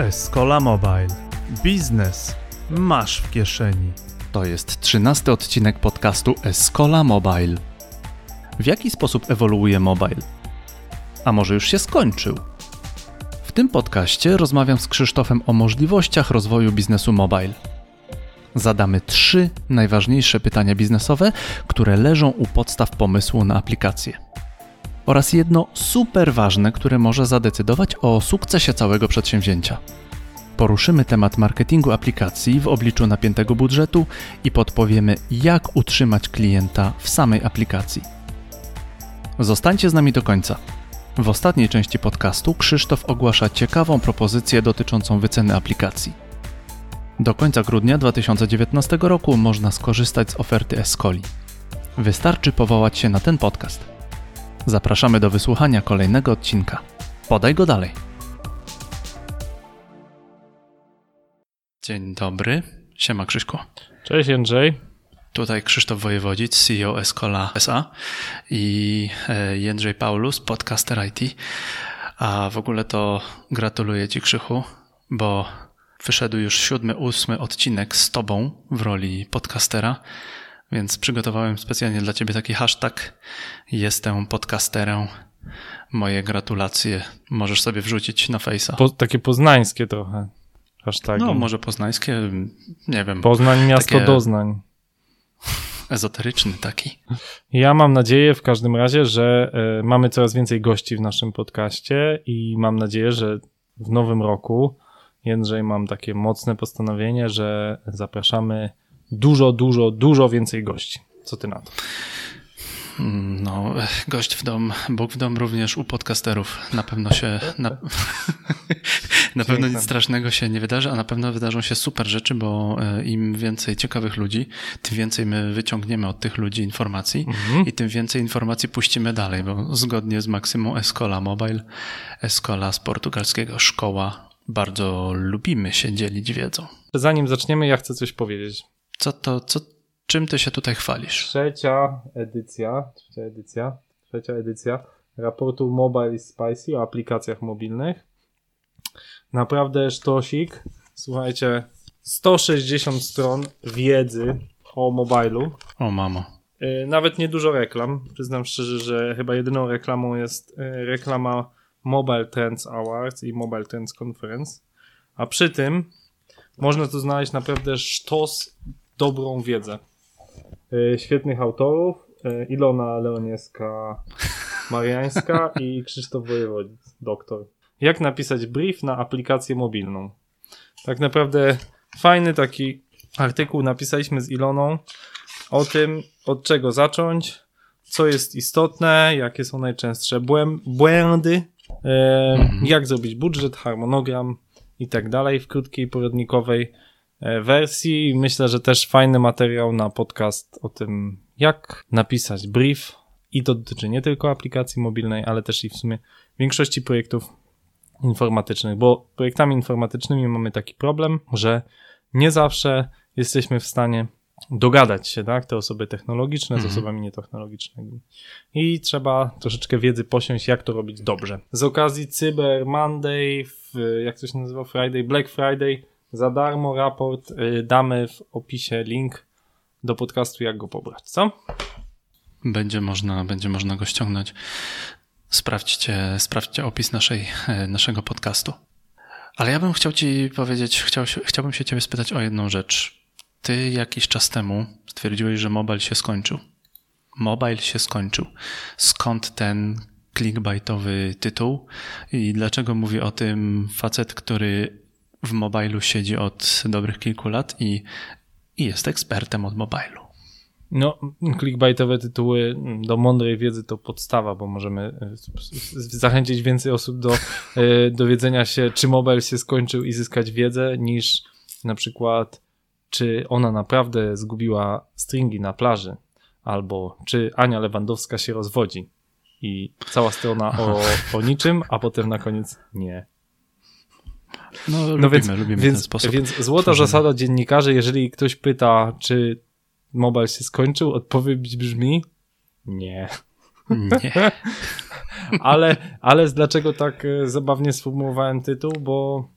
Escola Mobile. Biznes masz w kieszeni. To jest trzynasty odcinek podcastu Escola Mobile. W jaki sposób ewoluuje mobile? A może już się skończył? W tym podcaście rozmawiam z Krzysztofem o możliwościach rozwoju biznesu mobile. Zadamy trzy najważniejsze pytania biznesowe, które leżą u podstaw pomysłu na aplikację. Oraz jedno super ważne, które może zadecydować o sukcesie całego przedsięwzięcia. Poruszymy temat marketingu aplikacji w obliczu napiętego budżetu i podpowiemy, jak utrzymać klienta w samej aplikacji. Zostańcie z nami do końca. W ostatniej części podcastu Krzysztof ogłasza ciekawą propozycję dotyczącą wyceny aplikacji. Do końca grudnia 2019 roku można skorzystać z oferty Escoli. Wystarczy powołać się na ten podcast. Zapraszamy do wysłuchania kolejnego odcinka. Podaj go dalej. Dzień dobry. Siema Krzyśku. Cześć Jędrzej. Tutaj Krzysztof Wojewodzic, CEO Escola SA i e, Jędrzej Paulus, podcaster IT. A w ogóle to gratuluję Ci Krzychu, bo wyszedł już siódmy, ósmy odcinek z Tobą w roli podcastera, więc przygotowałem specjalnie dla Ciebie taki hashtag jestem podcasterem. Moje gratulacje. Możesz sobie wrzucić na Face'a. Po, takie poznańskie trochę. Hashtagi. No, może poznańskie, nie wiem. Poznań, miasto takie- doznań. Ezoteryczny taki. Ja mam nadzieję w każdym razie, że e, mamy coraz więcej gości w naszym podcaście i mam nadzieję, że w nowym roku, Jędrzej, mam takie mocne postanowienie, że zapraszamy dużo, dużo, dużo więcej gości. Co ty na to? No, gość w dom, Bóg w dom również u podcasterów. Na pewno się, na, na pewno nic strasznego się nie wydarzy, a na pewno wydarzą się super rzeczy, bo e, im więcej ciekawych ludzi, tym więcej my wyciągniemy od tych ludzi informacji i tym więcej informacji puścimy dalej, bo zgodnie z maksymą Escola Mobile, Escola z portugalskiego szkoła, bardzo lubimy się dzielić wiedzą. Zanim zaczniemy, ja chcę coś powiedzieć. Co to, co, czym ty się tutaj chwalisz? Trzecia edycja, trzecia edycja, trzecia edycja raportu Mobile is Spicy o aplikacjach mobilnych. Naprawdę sztosik. Słuchajcie, 160 stron wiedzy o mobilu. O mamo. Yy, Nawet niedużo reklam. Przyznam szczerze, że chyba jedyną reklamą jest yy, reklama Mobile Trends Awards i Mobile Trends Conference. A przy tym można tu znaleźć naprawdę sztos dobrą wiedzę. Yy, Świetnych autorów. yy, Ilona Leonieska Mariańska i Krzysztof Wojewodzic, doktor. Jak napisać brief na aplikację mobilną? Tak naprawdę fajny taki artykuł napisaliśmy z Iloną o tym, od czego zacząć, co jest istotne, jakie są najczęstsze błę- błędy, e, jak zrobić budżet, harmonogram i tak dalej w krótkiej poradnikowej e, wersji. Myślę, że też fajny materiał na podcast o tym, jak napisać brief i to dotyczy nie tylko aplikacji mobilnej, ale też i w sumie większości projektów informatycznych, bo projektami informatycznymi mamy taki problem, że nie zawsze jesteśmy w stanie dogadać się, tak, te osoby technologiczne z osobami nietechnologicznymi. I trzeba troszeczkę wiedzy posiąść, jak to robić dobrze. Z okazji Cyber Monday, jak to się nazywa, Friday, Black Friday, za darmo raport y, damy w opisie link do podcastu, jak go pobrać, co? Będzie można, będzie można go ściągnąć. Sprawdźcie, sprawdźcie opis naszej, e, naszego podcastu. Ale ja bym chciał Ci powiedzieć, chciał, chciałbym się Ciebie spytać o jedną rzecz. Ty jakiś czas temu stwierdziłeś, że mobile się skończył. Mobile się skończył. Skąd ten clickbaitowy tytuł i dlaczego mówi o tym facet, który w mobilu siedzi od dobrych kilku lat i, i jest ekspertem od mobilu? No, clickbaitowe tytuły do mądrej wiedzy to podstawa, bo możemy e, zachęcić więcej osób do e, dowiedzenia się, czy mobile się skończył i zyskać wiedzę, niż na przykład, czy ona naprawdę zgubiła stringi na plaży, albo czy Ania Lewandowska się rozwodzi. I cała strona o, o niczym, a potem na koniec nie. No, lubimy, No więc, lubimy więc, ten sposób. więc złota zasada dziennikarzy, jeżeli ktoś pyta, czy mobile się skończył, odpowiedź brzmi nie. Nie. Ale, ale dlaczego tak e, zabawnie sformułowałem tytuł? Bo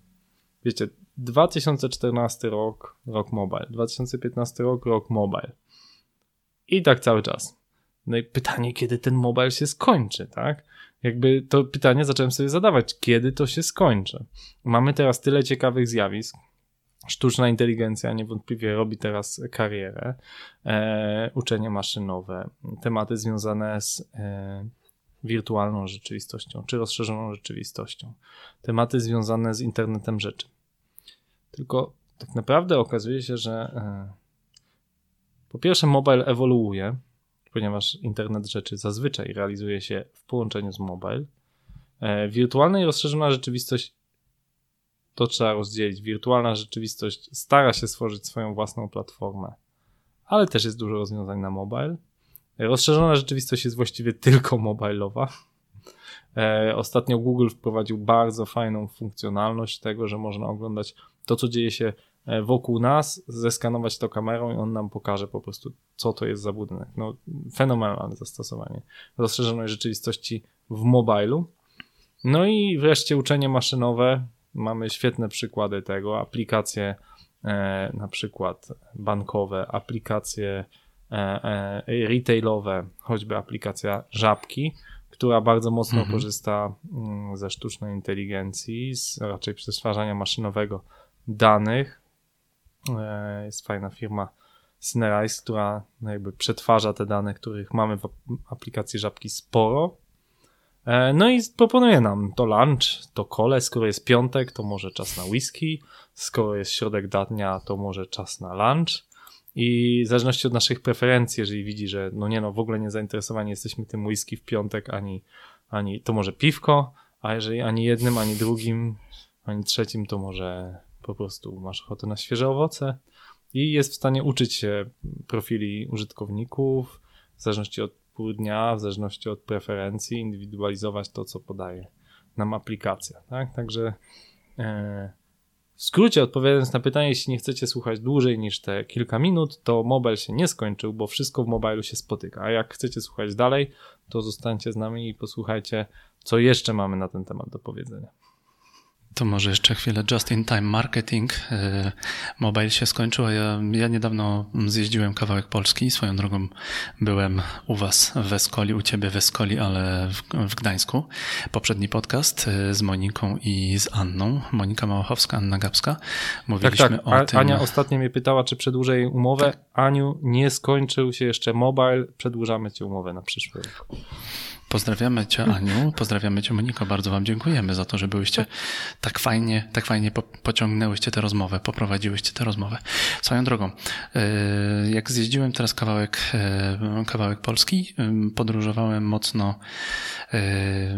wiecie, 2014 rok, rok mobile, 2015 rok, rok mobile. I tak cały czas. No i pytanie, kiedy ten mobile się skończy, tak? Jakby to pytanie zacząłem sobie zadawać, kiedy to się skończy. Mamy teraz tyle ciekawych zjawisk. Sztuczna inteligencja niewątpliwie robi teraz karierę. E, uczenie maszynowe, tematy związane z e, wirtualną rzeczywistością czy rozszerzoną rzeczywistością, tematy związane z internetem rzeczy. Tylko tak naprawdę okazuje się, że e, po pierwsze mobile ewoluuje, ponieważ internet rzeczy zazwyczaj realizuje się w połączeniu z mobile. E, wirtualna i rozszerzona rzeczywistość to trzeba rozdzielić. Wirtualna rzeczywistość stara się stworzyć swoją własną platformę, ale też jest dużo rozwiązań na mobile. Rozszerzona rzeczywistość jest właściwie tylko mobilowa. E, ostatnio Google wprowadził bardzo fajną funkcjonalność tego, że można oglądać to, co dzieje się wokół nas, zeskanować to kamerą i on nam pokaże po prostu, co to jest za budynek. No, fenomenalne zastosowanie rozszerzonej rzeczywistości w mobilu. No i wreszcie uczenie maszynowe. Mamy świetne przykłady tego. Aplikacje e, na przykład bankowe, aplikacje e, e, retailowe, choćby aplikacja Żabki, która bardzo mocno mhm. korzysta mm, ze sztucznej inteligencji, z raczej przetwarzania maszynowego danych. E, jest fajna firma Synerize, która jakby przetwarza te dane, których mamy w aplikacji Żabki sporo. E, no i proponuje nam to lunch, to kole, skoro jest piątek, to może czas na whisky, skoro jest środek dnia, to może czas na lunch. I w zależności od naszych preferencji, jeżeli widzi, że no nie no, w ogóle nie zainteresowani jesteśmy tym whisky w piątek, ani, ani to może piwko, a jeżeli ani jednym, ani drugim, ani trzecim, to może po prostu masz ochotę na świeże owoce i jest w stanie uczyć się profili użytkowników w zależności od pół dnia, w zależności od preferencji, indywidualizować to, co podaje nam aplikacja. Tak? Także e, w skrócie odpowiadając na pytanie, jeśli nie chcecie słuchać dłużej niż te kilka minut, to mobile się nie skończył, bo wszystko w mobilu się spotyka. A jak chcecie słuchać dalej, to zostańcie z nami i posłuchajcie, co jeszcze mamy na ten temat do powiedzenia. To może jeszcze chwilę just-in-time marketing. E, mobile się skończył, a ja, ja niedawno zjeździłem kawałek Polski. Swoją drogą byłem u was w Escoli, u ciebie w Escoli, ale w, w Gdańsku. Poprzedni podcast e, z Moniką i z Anną. Monika Małachowska, Anna Gabska. Mówiliśmy tak, tak. o tym... Ania ostatnio mnie pytała, czy przedłużę jej umowę. Tak. Aniu, nie skończył się jeszcze mobile. Przedłużamy ci umowę na przyszły rok. Pozdrawiamy Cię, Aniu, pozdrawiamy Cię, Moniko. Bardzo Wam dziękujemy za to, że byłyście tak fajnie, tak fajnie po, pociągnęłyście tę rozmowę, poprowadziłyście tę rozmowę. Swoją drogą, y, jak zjeździłem teraz kawałek, y, kawałek Polski, y, podróżowałem mocno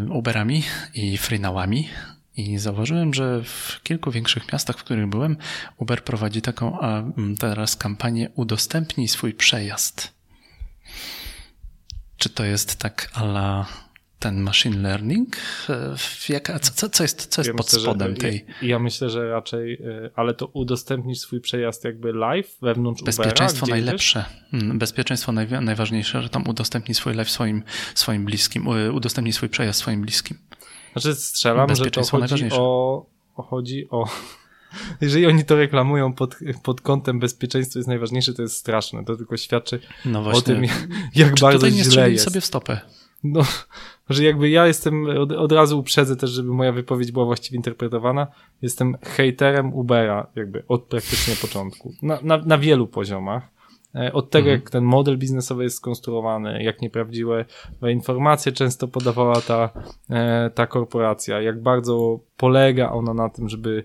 Uberami i Freenałami. I zauważyłem, że w kilku większych miastach, w których byłem, Uber prowadzi taką a teraz kampanię Udostępnij swój przejazd. Czy to jest tak ala ten machine learning? Jaka, co, co jest, co jest ja pod myślę, spodem tej? Ja, ja, myślę, że raczej, y, ale to udostępnisz swój przejazd jakby live wewnątrz Bezpieczeństwo Ubera, najlepsze. Mm, bezpieczeństwo naj, najważniejsze, że tam udostępnij swój live swoim, swoim bliskim, udostępnij swój przejazd swoim bliskim. Znaczy strzelam, że to chodzi o, chodzi o jeżeli oni to reklamują pod, pod kątem bezpieczeństwa jest najważniejsze, to jest straszne. To tylko świadczy no o tym, jak, bardzo nie źle jest. sobie w stopę. No, że jakby ja jestem, od, od, razu uprzedzę też, żeby moja wypowiedź była właściwie interpretowana, jestem hejterem Ubera jakby od praktycznie początku. Na, na, na wielu poziomach. E, od tego, mhm. jak ten model biznesowy jest skonstruowany, jak nieprawdziwe informacje często podawała ta, e, ta korporacja, jak bardzo polega ona na tym, żeby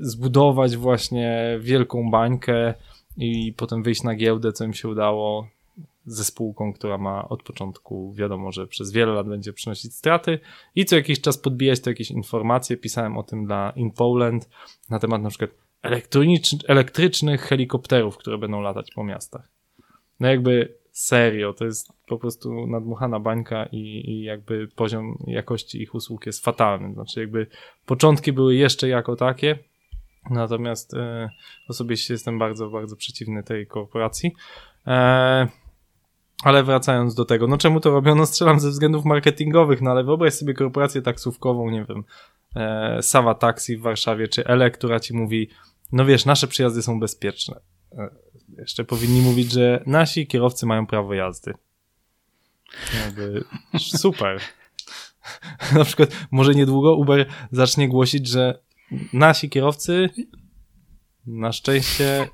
zbudować właśnie wielką bańkę i potem wyjść na giełdę, co im się udało ze spółką, która ma od początku, wiadomo, że przez wiele lat będzie przynosić straty i co jakiś czas podbijać to jakieś informacje. Pisałem o tym dla In Poland na temat na przykład elektrycznych helikopterów, które będą latać po miastach. No jakby serio, to jest po prostu nadmuchana bańka i, i, jakby poziom jakości ich usług jest fatalny. Znaczy jakby początki były jeszcze jako takie, natomiast e, osobiście jestem bardzo, bardzo przeciwny tej korporacji. E, Ale wracając do tego, no czemu to robiono? Strzelam ze względów marketingowych, no ale wyobraź sobie korporację taksówkową, nie wiem, e, Sawa Taxi w Warszawie, czy Ele, która ci mówi, no wiesz, nasze przyjazdy są bezpieczne. Jeszcze powinni mówić, że nasi kierowcy mają prawo jazdy. Jakby, super. Na przykład, może niedługo Uber zacznie głosić, że nasi kierowcy na szczęście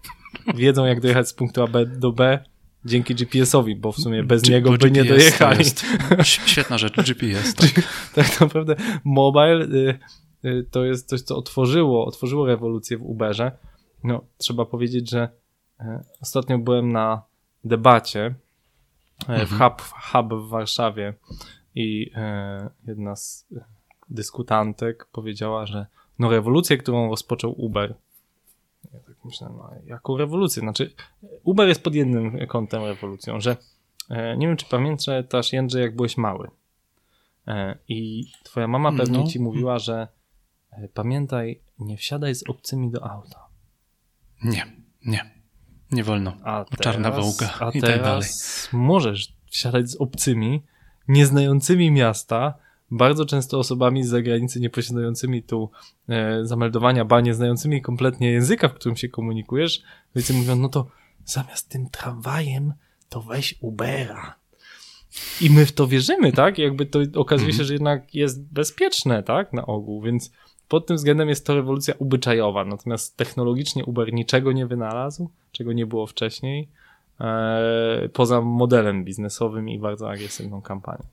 wiedzą, jak dojechać z punktu A do B dzięki GPS-owi, bo w sumie bez G- niego by nie GPS dojechali. To jest świetna rzecz, GPS. Tak. tak naprawdę mobile y, y, to jest coś, co otworzyło, otworzyło rewolucję w Uberze. No, trzeba powiedzieć, że ostatnio byłem na debacie y, w Mhm. hub, hub w Warszawie i y, jedna z dyskutantek powiedziała, że no rewolucję, którą rozpoczął Uber, ja tak myślę, no jaką rewolucję? Znaczy, Uber jest pod jednym kątem rewolucją, że e, nie wiem, czy pamiętasz, Jędrzej, jak byłeś mały e, i twoja mama pewnie No. ci mówiła, że e, pamiętaj, nie wsiadaj z obcymi do auta. Nie, nie. Nie wolno. A Czarna wołga a i tak teraz dalej. możesz wsiadać z obcymi, nieznającymi miasta, bardzo często osobami z zagranicy nieposiadającymi tu e, zameldowania, ba nieznającymi kompletnie języka, w którym się komunikujesz, więc mówią, no to zamiast tym tramwajem, to weź Ubera. I my w to wierzymy, tak? Jakby to okazuje Mhm. się, że jednak jest bezpieczne, tak? Na ogół, więc pod tym względem jest to rewolucja ubyczajowa. Natomiast technologicznie Uber niczego nie wynalazł, czego nie było wcześniej, e, poza modelem biznesowym i bardzo agresywną kampanią.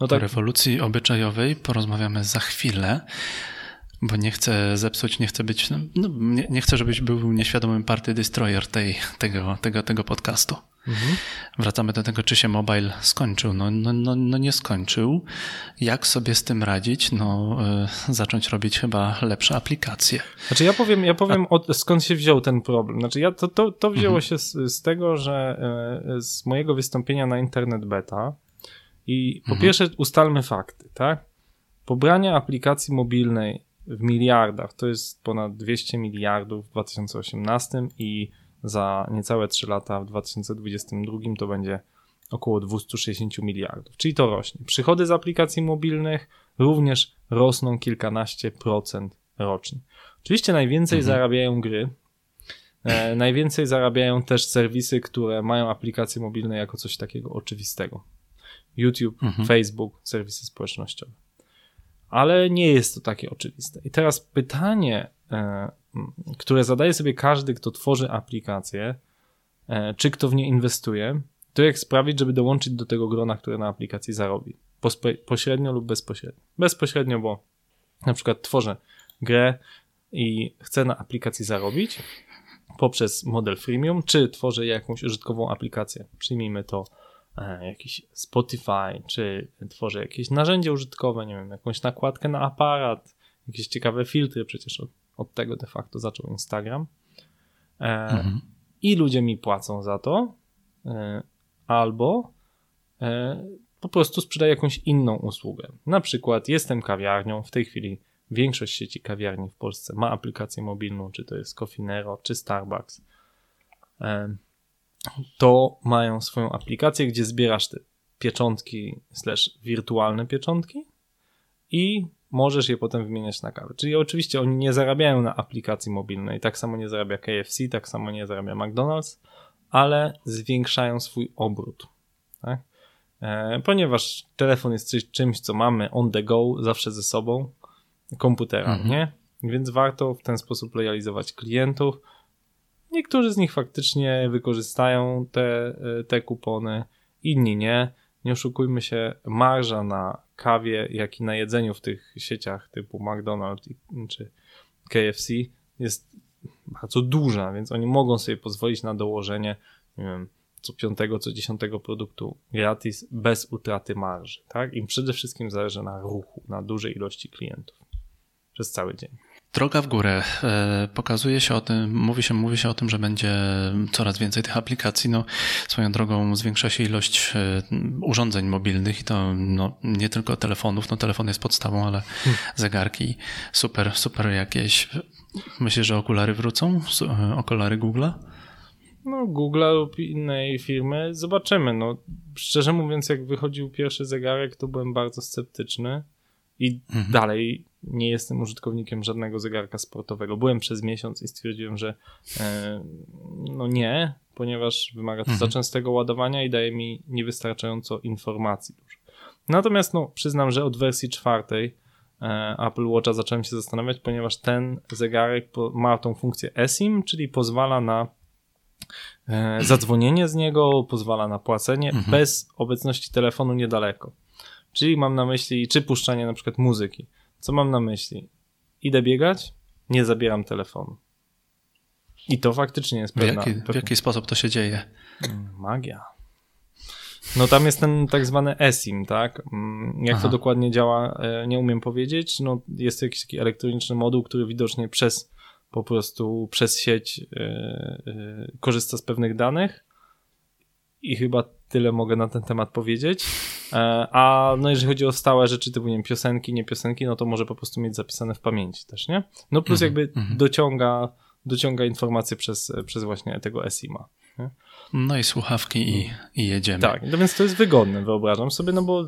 No O tak, rewolucji obyczajowej porozmawiamy za chwilę, bo nie chcę zepsuć, nie chcę być, no, nie, nie chcę, żebyś był nieświadomym party destroyer tej, tego, tego, tego podcastu. Mhm. Wracamy do tego, czy się mobile skończył. No, no, no, no nie skończył. Jak sobie z tym radzić? No, y, zacząć robić chyba lepsze aplikacje. Znaczy ja powiem, ja powiem od, skąd się wziął ten problem. Znaczy ja, to, to, to wzięło Mhm. się z, z tego, że e, z mojego wystąpienia na Internet Beta i po Mhm. pierwsze ustalmy fakty, tak? Pobranie aplikacji mobilnej w miliardach, to jest ponad 200 miliardów w 2018 i za niecałe 3 lata w 2022 to będzie około 260 miliardów, czyli to rośnie. Przychody z aplikacji mobilnych również rosną kilkanaście procent rocznie. Oczywiście najwięcej Mhm. zarabiają gry. E, najwięcej zarabiają też serwisy, które mają aplikacje mobilne jako coś takiego oczywistego. YouTube, Mhm. Facebook, serwisy społecznościowe. Ale nie jest to takie oczywiste. I teraz pytanie, e, które zadaje sobie każdy, kto tworzy aplikację, e, czy kto w nie inwestuje, to jak sprawić, żeby dołączyć do tego grona, które na aplikacji zarobi. Pośrednio lub bezpośrednio. Bezpośrednio, bo na przykład tworzę grę i chcę na aplikacji zarobić poprzez model freemium, czy tworzę jakąś użytkową aplikację. Przyjmijmy to jakiś Spotify, czy tworzę jakieś narzędzie użytkowe, nie wiem, jakąś nakładkę na aparat, jakieś ciekawe filtry, przecież od, od tego de facto zaczął Instagram. E, Mhm. I ludzie mi płacą za to, e, albo e, po prostu sprzedaję jakąś inną usługę. Na przykład jestem kawiarnią, w tej chwili większość sieci kawiarni w Polsce ma aplikację mobilną, czy to jest Cofinero, czy Starbucks. To mają swoją aplikację, gdzie zbierasz te pieczątki, slash wirtualne pieczątki i możesz je potem wymieniać na kawę. Czyli oczywiście oni nie zarabiają na aplikacji mobilnej, tak samo nie zarabia KFC, tak samo nie zarabia McDonald's, ale zwiększają swój obrót. Tak? E, ponieważ telefon jest czymś, co mamy on the go, zawsze ze sobą, komputera, Mhm. nie? Więc warto w ten sposób lojalizować klientów. Niektórzy z nich faktycznie wykorzystają te, e, te kupony, inni nie. Nie oszukujmy się, marża na kawie, jak i na jedzeniu w tych sieciach typu McDonald's czy KFC jest bardzo duża, więc oni mogą sobie pozwolić na dołożenie nie wiem, co piątego, co dziesiątego produktu gratis bez utraty marży. Tak? Im przede wszystkim zależy na ruchu, na dużej ilości klientów przez cały dzień. Droga w górę. E, Pokazuje się o tym, mówi się, mówi się o tym, że będzie coraz więcej tych aplikacji. No, swoją drogą zwiększa się ilość e, urządzeń mobilnych i to no, nie tylko telefonów. No, telefon jest podstawą, ale zegarki super, super jakieś. Myślę, że okulary wrócą? E, Okulary Google'a? No, Google lub innej firmy zobaczymy. No, szczerze mówiąc, jak wychodził pierwszy zegarek, to byłem bardzo sceptyczny i Mhm. dalej nie jestem użytkownikiem żadnego zegarka sportowego. Byłem przez miesiąc i stwierdziłem, że e, no nie, ponieważ wymaga to Mhm. za częstego ładowania i daje mi niewystarczająco informacji. Natomiast no, przyznam, że od wersji czwartej e, Apple Watcha zacząłem się zastanawiać, ponieważ ten zegarek ma tą funkcję eSIM, czyli pozwala na e, zadzwonienie z niego, pozwala na płacenie Mhm. bez obecności telefonu niedaleko. Czyli mam na myśli, czy puszczanie na przykład muzyki. Co mam na myśli? Idę biegać, nie zabieram telefonu. I to faktycznie jest W pewna, jaki, w jaki sposób to się dzieje? magia. No tam jest ten tak zwany eSIM, tak? Mm, Jak Aha. to dokładnie działa, e, nie umiem powiedzieć. No jest jakiś taki elektroniczny moduł, który widocznie przez po prostu przez sieć e, e, korzysta z pewnych danych i chyba tyle mogę na ten temat powiedzieć. E, A no jeżeli chodzi o stałe rzeczy typu nie wiem, piosenki, nie piosenki, no to może po prostu mieć zapisane w pamięci też, nie? No plus Mhm, jakby mhm. dociąga, dociąga informacje przez, przez właśnie tego eSIM-a. No i słuchawki i, i jedziemy. Tak, no więc to jest wygodne, wyobrażam sobie, no bo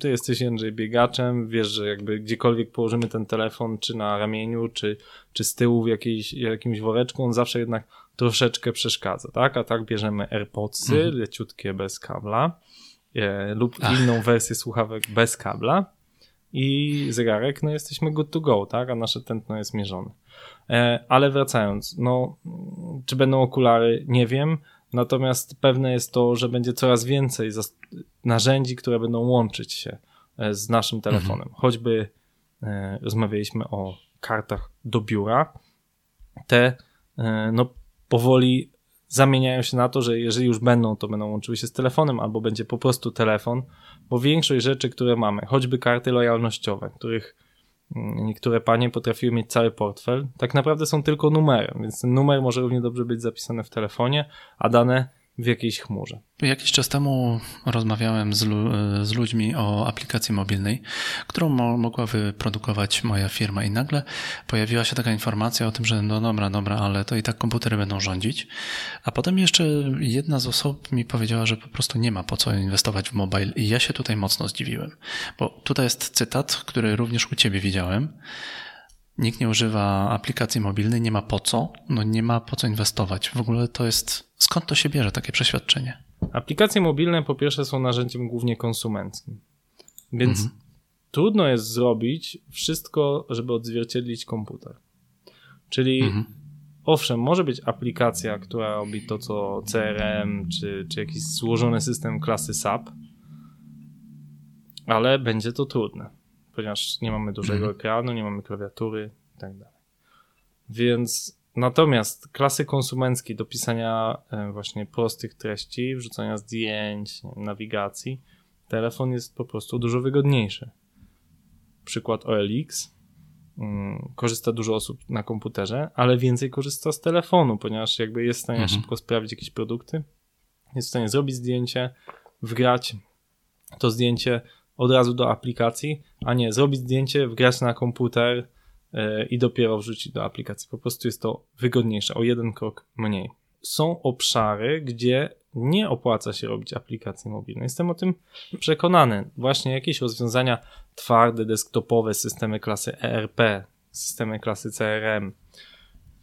ty jesteś Jędrzej biegaczem, wiesz, że jakby gdziekolwiek położymy ten telefon, czy na ramieniu, czy, czy z tyłu w jakiejś, jakimś woreczku, on zawsze jednak troszeczkę przeszkadza, tak? A tak bierzemy AirPodsy, Mhm. leciutkie bez kabla, lub Ach. inną wersję słuchawek bez kabla i zegarek, no jesteśmy good to go, tak? A nasze tętno jest mierzone. E, ale wracając, no, czy będą okulary, nie wiem. Natomiast pewne jest to, że będzie coraz więcej narzędzi, które będą łączyć się e, z naszym telefonem. Choćby e, rozmawialiśmy o kartach do biura. Te e, no, powoli zamieniają się na to, że jeżeli już będą, to będą łączyły się z telefonem, albo będzie po prostu telefon, bo większość rzeczy, które mamy, choćby karty lojalnościowe, których mm, niektóre panie potrafiły mieć cały portfel, tak naprawdę są tylko numerem, więc ten numer może równie dobrze być zapisany w telefonie, a dane w jakiejś chmurze. Jakiś czas temu rozmawiałem z, lu- z ludźmi o aplikacji mobilnej, którą mo- mogła wyprodukować moja firma i nagle pojawiła się taka informacja o tym, że no dobra, dobra, ale to i tak komputery będą rządzić. A potem jeszcze jedna z osób mi powiedziała, że po prostu nie ma po co inwestować w mobile i ja się tutaj mocno zdziwiłem, bo tutaj jest cytat, który również u ciebie widziałem. Nikt nie używa aplikacji mobilnej, nie ma po co, no nie ma po co inwestować. W ogóle to jest, skąd to się bierze takie przeświadczenie? Aplikacje mobilne po pierwsze są narzędziem głównie konsumenckim, więc Mhm. trudno jest zrobić wszystko, żeby odzwierciedlić komputer. Czyli Mhm. owszem, może być aplikacja, która robi to, co CRM, czy, czy jakiś złożony system klasy SAP, ale będzie to trudne, ponieważ nie mamy dużego Mhm. ekranu, nie mamy klawiatury i tak dalej. Więc natomiast klasy konsumenckie do pisania e, właśnie prostych treści, wrzucania zdjęć, nawigacji, telefon jest po prostu dużo wygodniejszy. Przykład OLX. Mm, Korzysta dużo osób na komputerze, ale więcej korzysta z telefonu, ponieważ jakby jest w stanie Mhm. szybko sprawdzić jakieś produkty, jest w stanie zrobić zdjęcie, wgrać to zdjęcie od razu do aplikacji, a nie zrobić zdjęcie, wgrać na komputer e, i dopiero wrzucić do aplikacji. Po prostu jest to wygodniejsze, o jeden krok mniej. Są obszary, gdzie nie opłaca się robić aplikacji mobilnej. Jestem o tym przekonany. Właśnie jakieś rozwiązania twarde, desktopowe, systemy klasy ERP, systemy klasy CRM.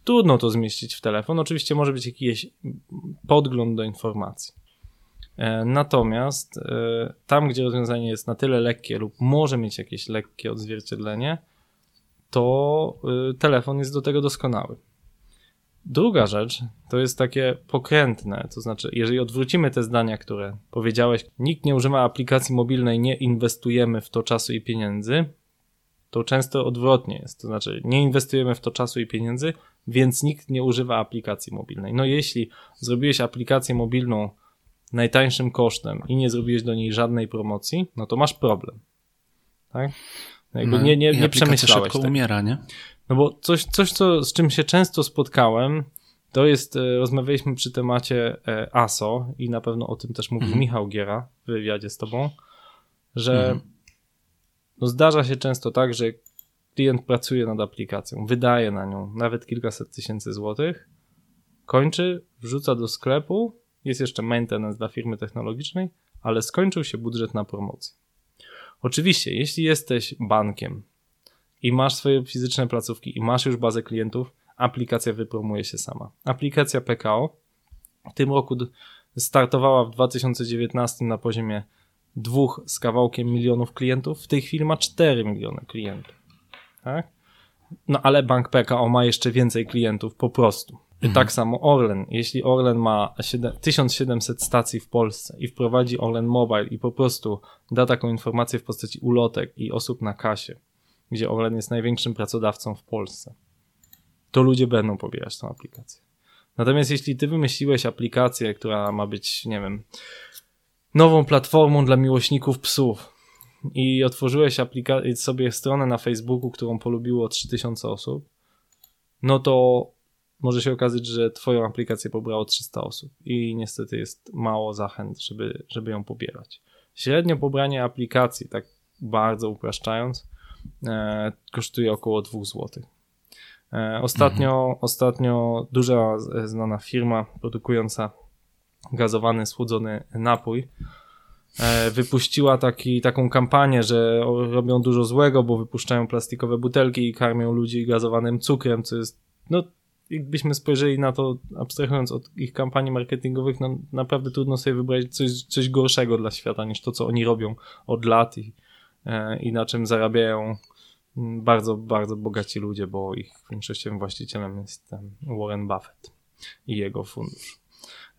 Trudno to zmieścić w telefon. Oczywiście może być jakiś podgląd do informacji. E, Natomiast e, tam, gdzie rozwiązanie jest na tyle lekkie lub może mieć jakieś lekkie odzwierciedlenie, to y, telefon jest do tego doskonały. Druga rzecz to jest takie pokrętne, to znaczy, jeżeli odwrócimy te zdania, które powiedziałeś, nikt nie używa aplikacji mobilnej, nie inwestujemy w to czasu i pieniędzy, to często odwrotnie jest. To znaczy, nie inwestujemy w to czasu i pieniędzy, więc nikt nie używa aplikacji mobilnej. No, jeśli zrobiłeś aplikację mobilną najtańszym kosztem i nie zrobiłeś do niej żadnej promocji, no to masz problem. Tak? Jakby No, nie, nie, i nie przemyślałeś szybko tego. umiera, nie? No bo coś, coś co, z czym się często spotkałem, to jest, e, rozmawialiśmy przy temacie e, ASO i na pewno o tym też mówił Mhm. Michał Giera w wywiadzie z tobą, że Mhm. no zdarza się często tak, że klient pracuje nad aplikacją, wydaje na nią nawet kilkaset tysięcy złotych, kończy, wrzuca do sklepu, jest jeszcze maintenance dla firmy technologicznej, ale skończył się budżet na promocję. Oczywiście, jeśli jesteś bankiem i masz swoje fizyczne placówki i masz już bazę klientów, aplikacja wypromuje się sama. Aplikacja PKO w tym roku startowała w 2019 na poziomie dwóch z kawałkiem milionów klientów, w tej chwili ma 4 miliony klientów. Tak? No ale bank PKO ma jeszcze więcej klientów po prostu. Mhm. Tak samo Orlen. Jeśli Orlen ma 1700 stacji w Polsce i wprowadzi Orlen Mobile i po prostu da taką informację w postaci ulotek i osób na kasie, gdzie Orlen jest największym pracodawcą w Polsce, to ludzie będą pobierać tą aplikację. Natomiast jeśli ty wymyśliłeś aplikację, która ma być, nie wiem, nową platformą dla miłośników psów i otworzyłeś sobie stronę na Facebooku, którą polubiło 3000 osób, no to może się okazać, że twoją aplikację pobrało 300 osób i niestety jest mało zachęt, żeby, żeby ją pobierać. Średnio pobranie aplikacji, tak bardzo upraszczając, e, kosztuje około 2 zł. E, ostatnio, mhm. ostatnio duża znana firma produkująca gazowany, słodzony napój e, wypuściła taki, taką kampanię, że robią dużo złego, bo wypuszczają plastikowe butelki i karmią ludzi gazowanym cukrem, co jest, no, jakbyśmy spojrzeli na to, abstrahując od ich kampanii marketingowych, no, naprawdę trudno sobie wybrać coś, coś gorszego dla świata niż to, co oni robią od lat i, e, i na czym zarabiają bardzo, bardzo bogaci ludzie, bo ich większościowym właścicielem jest Warren Buffett i jego fundusz.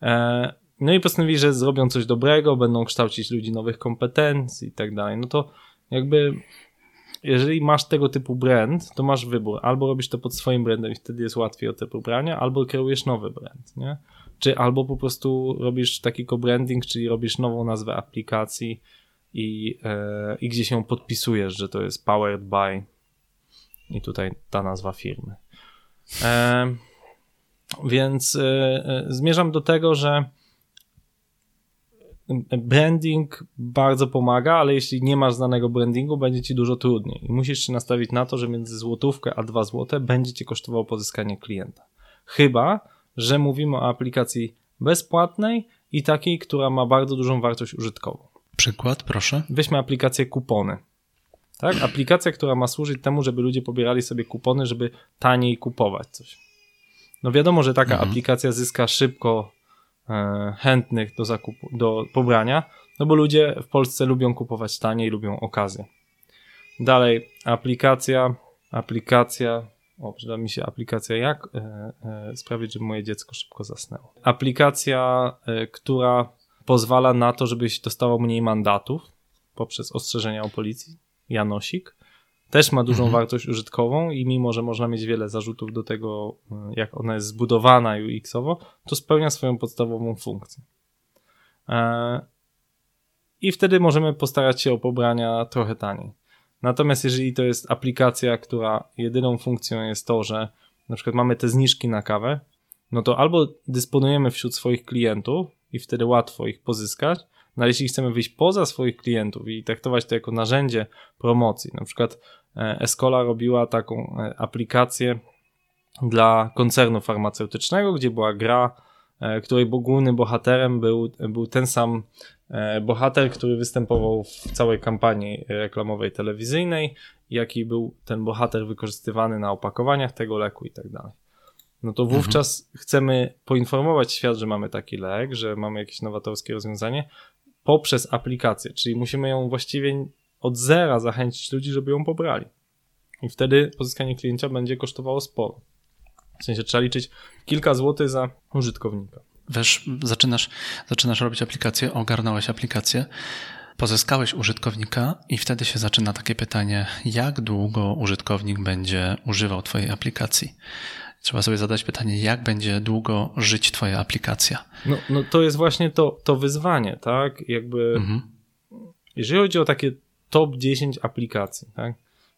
E, no i postanowili, że zrobią coś dobrego, będą kształcić ludzi nowych kompetencji i tak dalej. No to jakby jeżeli masz tego typu brand, to masz wybór. Albo robisz to pod swoim brandem i wtedy jest łatwiej o te pobrania, albo kreujesz nowy brand, nie? Czy albo po prostu robisz taki co-branding, czyli robisz nową nazwę aplikacji i, e, i gdzieś ją podpisujesz, że to jest powered by i tutaj ta nazwa firmy. E, więc e, e, zmierzam do tego, że branding bardzo pomaga, ale jeśli nie masz znanego brandingu, będzie ci dużo trudniej. I musisz się nastawić na to, że między złotówkę a dwa złote będzie ci kosztowało pozyskanie klienta. Chyba, że mówimy o aplikacji bezpłatnej i takiej, która ma bardzo dużą wartość użytkową. Przykład, proszę. Weźmy aplikację kupony. Tak? Aplikacja, która ma służyć temu, żeby ludzie pobierali sobie kupony, żeby taniej kupować coś. No wiadomo, że taka mhm. aplikacja zyska szybko chętnych do zakupu, do pobrania, no bo ludzie w Polsce lubią kupować taniej, lubią okazję. Dalej, aplikacja, aplikacja, o, przyda mi się aplikacja jak e, e, sprawić, żeby moje dziecko szybko zasnęło. Aplikacja, e, która pozwala na to, żebyś dostawał mniej mandatów poprzez ostrzeżenia o policji. Janosik. Też ma dużą mhm. wartość użytkową i mimo, że można mieć wiele zarzutów do tego, e, jak ona jest zbudowana UX-owo, to spełnia swoją podstawową funkcję. E, I wtedy możemy postarać się o pobrania trochę taniej. Natomiast jeżeli to jest aplikacja, która jedyną funkcją jest to, że na przykład mamy te zniżki na kawę, no to albo dysponujemy wśród swoich klientów i wtedy łatwo ich pozyskać, no ale jeśli chcemy wyjść poza swoich klientów i traktować to jako narzędzie promocji, na przykład e, Escola robiła taką e, aplikację dla koncernu farmaceutycznego, gdzie była gra, e, której głównym bohaterem był, był ten sam bohater, który występował w całej kampanii reklamowej telewizyjnej, jaki był ten bohater wykorzystywany na opakowaniach tego leku i tak dalej. No to wówczas mhm. chcemy poinformować świat, że mamy taki lek, że mamy jakieś nowatorskie rozwiązanie, poprzez aplikację, czyli musimy ją właściwie od zera zachęcić ludzi, żeby ją pobrali. I wtedy pozyskanie klienta będzie kosztowało sporo. W sensie trzeba liczyć kilka złotych za użytkownika. Wiesz, zaczynasz, zaczynasz robić aplikację, ogarnąłeś aplikację, pozyskałeś użytkownika i wtedy się zaczyna takie pytanie, jak długo użytkownik będzie używał Twojej aplikacji? Trzeba sobie zadać pytanie, jak będzie długo żyć Twoja aplikacja. No, no to jest właśnie to, to wyzwanie, tak? Jakby, mhm. jeżeli chodzi o takie top 10 aplikacji, tak?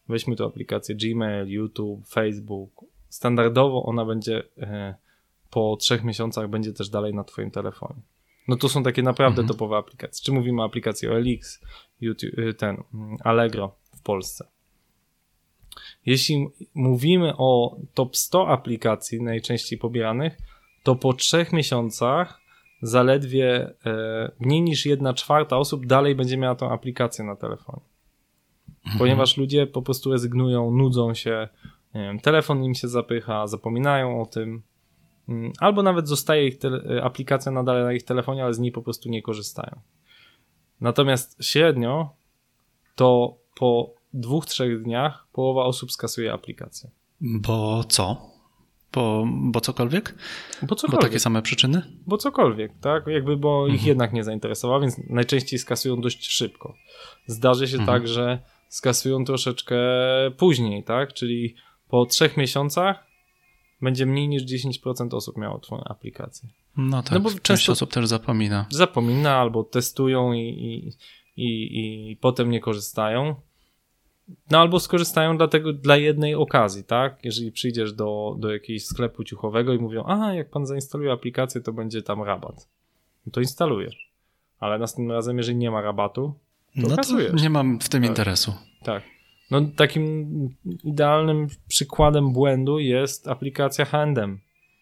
Weźmy tu aplikację Gmail, YouTube, Facebook. Standardowo ona będzie e, po trzech miesiącach będzie też dalej na Twoim telefonie. No to są takie naprawdę mhm. topowe aplikacje. Czy mówimy o aplikacji OLX, YouTube, e, ten mm, Allegro w Polsce? Jeśli mówimy o top 100 aplikacji najczęściej pobieranych, to po trzech miesiącach zaledwie e, mniej niż jedna czwarta osób dalej będzie miała tą aplikację na telefonie. Ponieważ ludzie po prostu rezygnują, nudzą się, wiem, telefon im się zapycha, zapominają o tym, mm, albo nawet zostaje ich te- aplikacja nadal na ich telefonie, ale z niej po prostu nie korzystają. Natomiast średnio to po dwóch, trzech dniach połowa osób skasuje aplikację. Bo co? Bo, bo cokolwiek? Bo Bo cokolwiek. takie same przyczyny? Bo cokolwiek, tak? Jakby, bo ich Mhm. jednak nie zainteresowało, więc najczęściej skasują dość szybko. Zdarzy się Mhm. tak, że skasują troszeczkę później, tak? Czyli po trzech miesiącach będzie mniej niż 10% osób miało twoją aplikację. No tak, No bo część często- osób też zapomina. Zapomina albo testują i, i, i, i potem nie korzystają. No albo skorzystają dlatego dla jednej okazji, tak? Jeżeli przyjdziesz do, do jakiegoś sklepu ciuchowego i mówią, aha, jak pan zainstaluje aplikację, to będzie tam rabat. No to instalujesz. Ale następnym razem, jeżeli nie ma rabatu, to No to kasujesz. nie mam w tym Tak. interesu. Tak. No takim idealnym przykładem błędu jest aplikacja Handem,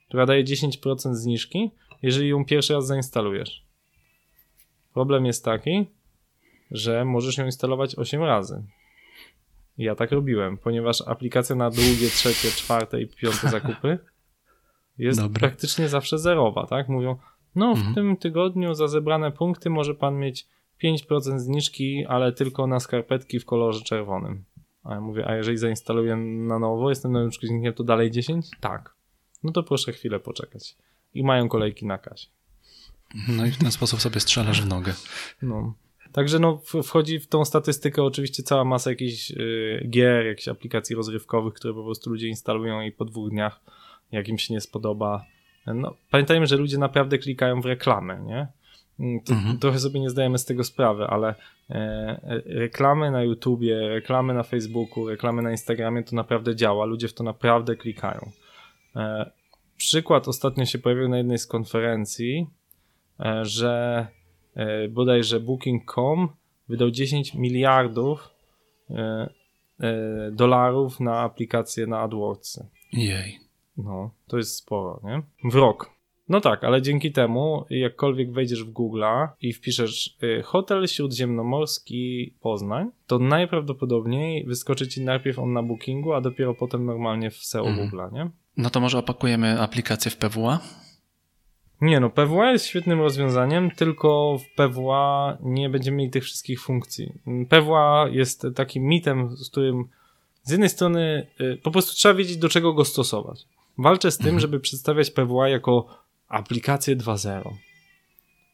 która daje 10% zniżki, jeżeli ją pierwszy raz zainstalujesz. Problem jest taki, że możesz ją instalować 8 razy. Ja tak robiłem, ponieważ aplikacja na drugie, trzecie, czwarte i piąte zakupy jest praktycznie zawsze zerowa, tak? Mówią, no w Mhm. tym tygodniu za zebrane punkty może pan mieć 5% zniżki, ale tylko na skarpetki w kolorze czerwonym. A ja mówię, a jeżeli zainstaluję na nowo, jestem nowym użytkownikiem, to dalej 10? Tak. No to proszę chwilę poczekać. I mają kolejki na kasie. No i w ten sposób sobie strzelasz w nogę. No. Także no, wchodzi w tą statystykę oczywiście cała masa jakichś y, gier, jakichś aplikacji rozrywkowych, które po prostu ludzie instalują i po dwóch dniach, jak im się nie spodoba. No, pamiętajmy, że ludzie naprawdę klikają w reklamę, nie? Mm, Mhm. Trochę sobie nie zdajemy z tego sprawy, ale e, e, reklamy na YouTubie, reklamy na Facebooku, reklamy na Instagramie to naprawdę działa. Ludzie w to naprawdę klikają. E, przykład ostatnio się pojawił na jednej z konferencji, że bodajże Booking.com wydał 10 miliardów e, e, dolarów na aplikację na AdWordsy. Jej. No, to jest sporo, nie? W rok. No tak, ale dzięki temu, jakkolwiek wejdziesz w Google'a i wpiszesz hotel śródziemnomorski Poznań, to najprawdopodobniej wyskoczy ci najpierw on na Bookingu, a dopiero potem normalnie w SEO Mhm. Google'a, nie? No to może opakujemy aplikację w PWA? Nie no, PWA jest świetnym rozwiązaniem, tylko w PWA nie będziemy mieli tych wszystkich funkcji. PWA jest takim mitem, z którym z jednej strony y, po prostu trzeba wiedzieć, do czego go stosować. Walczę z tym, żeby przedstawiać PWA jako aplikację 2.0.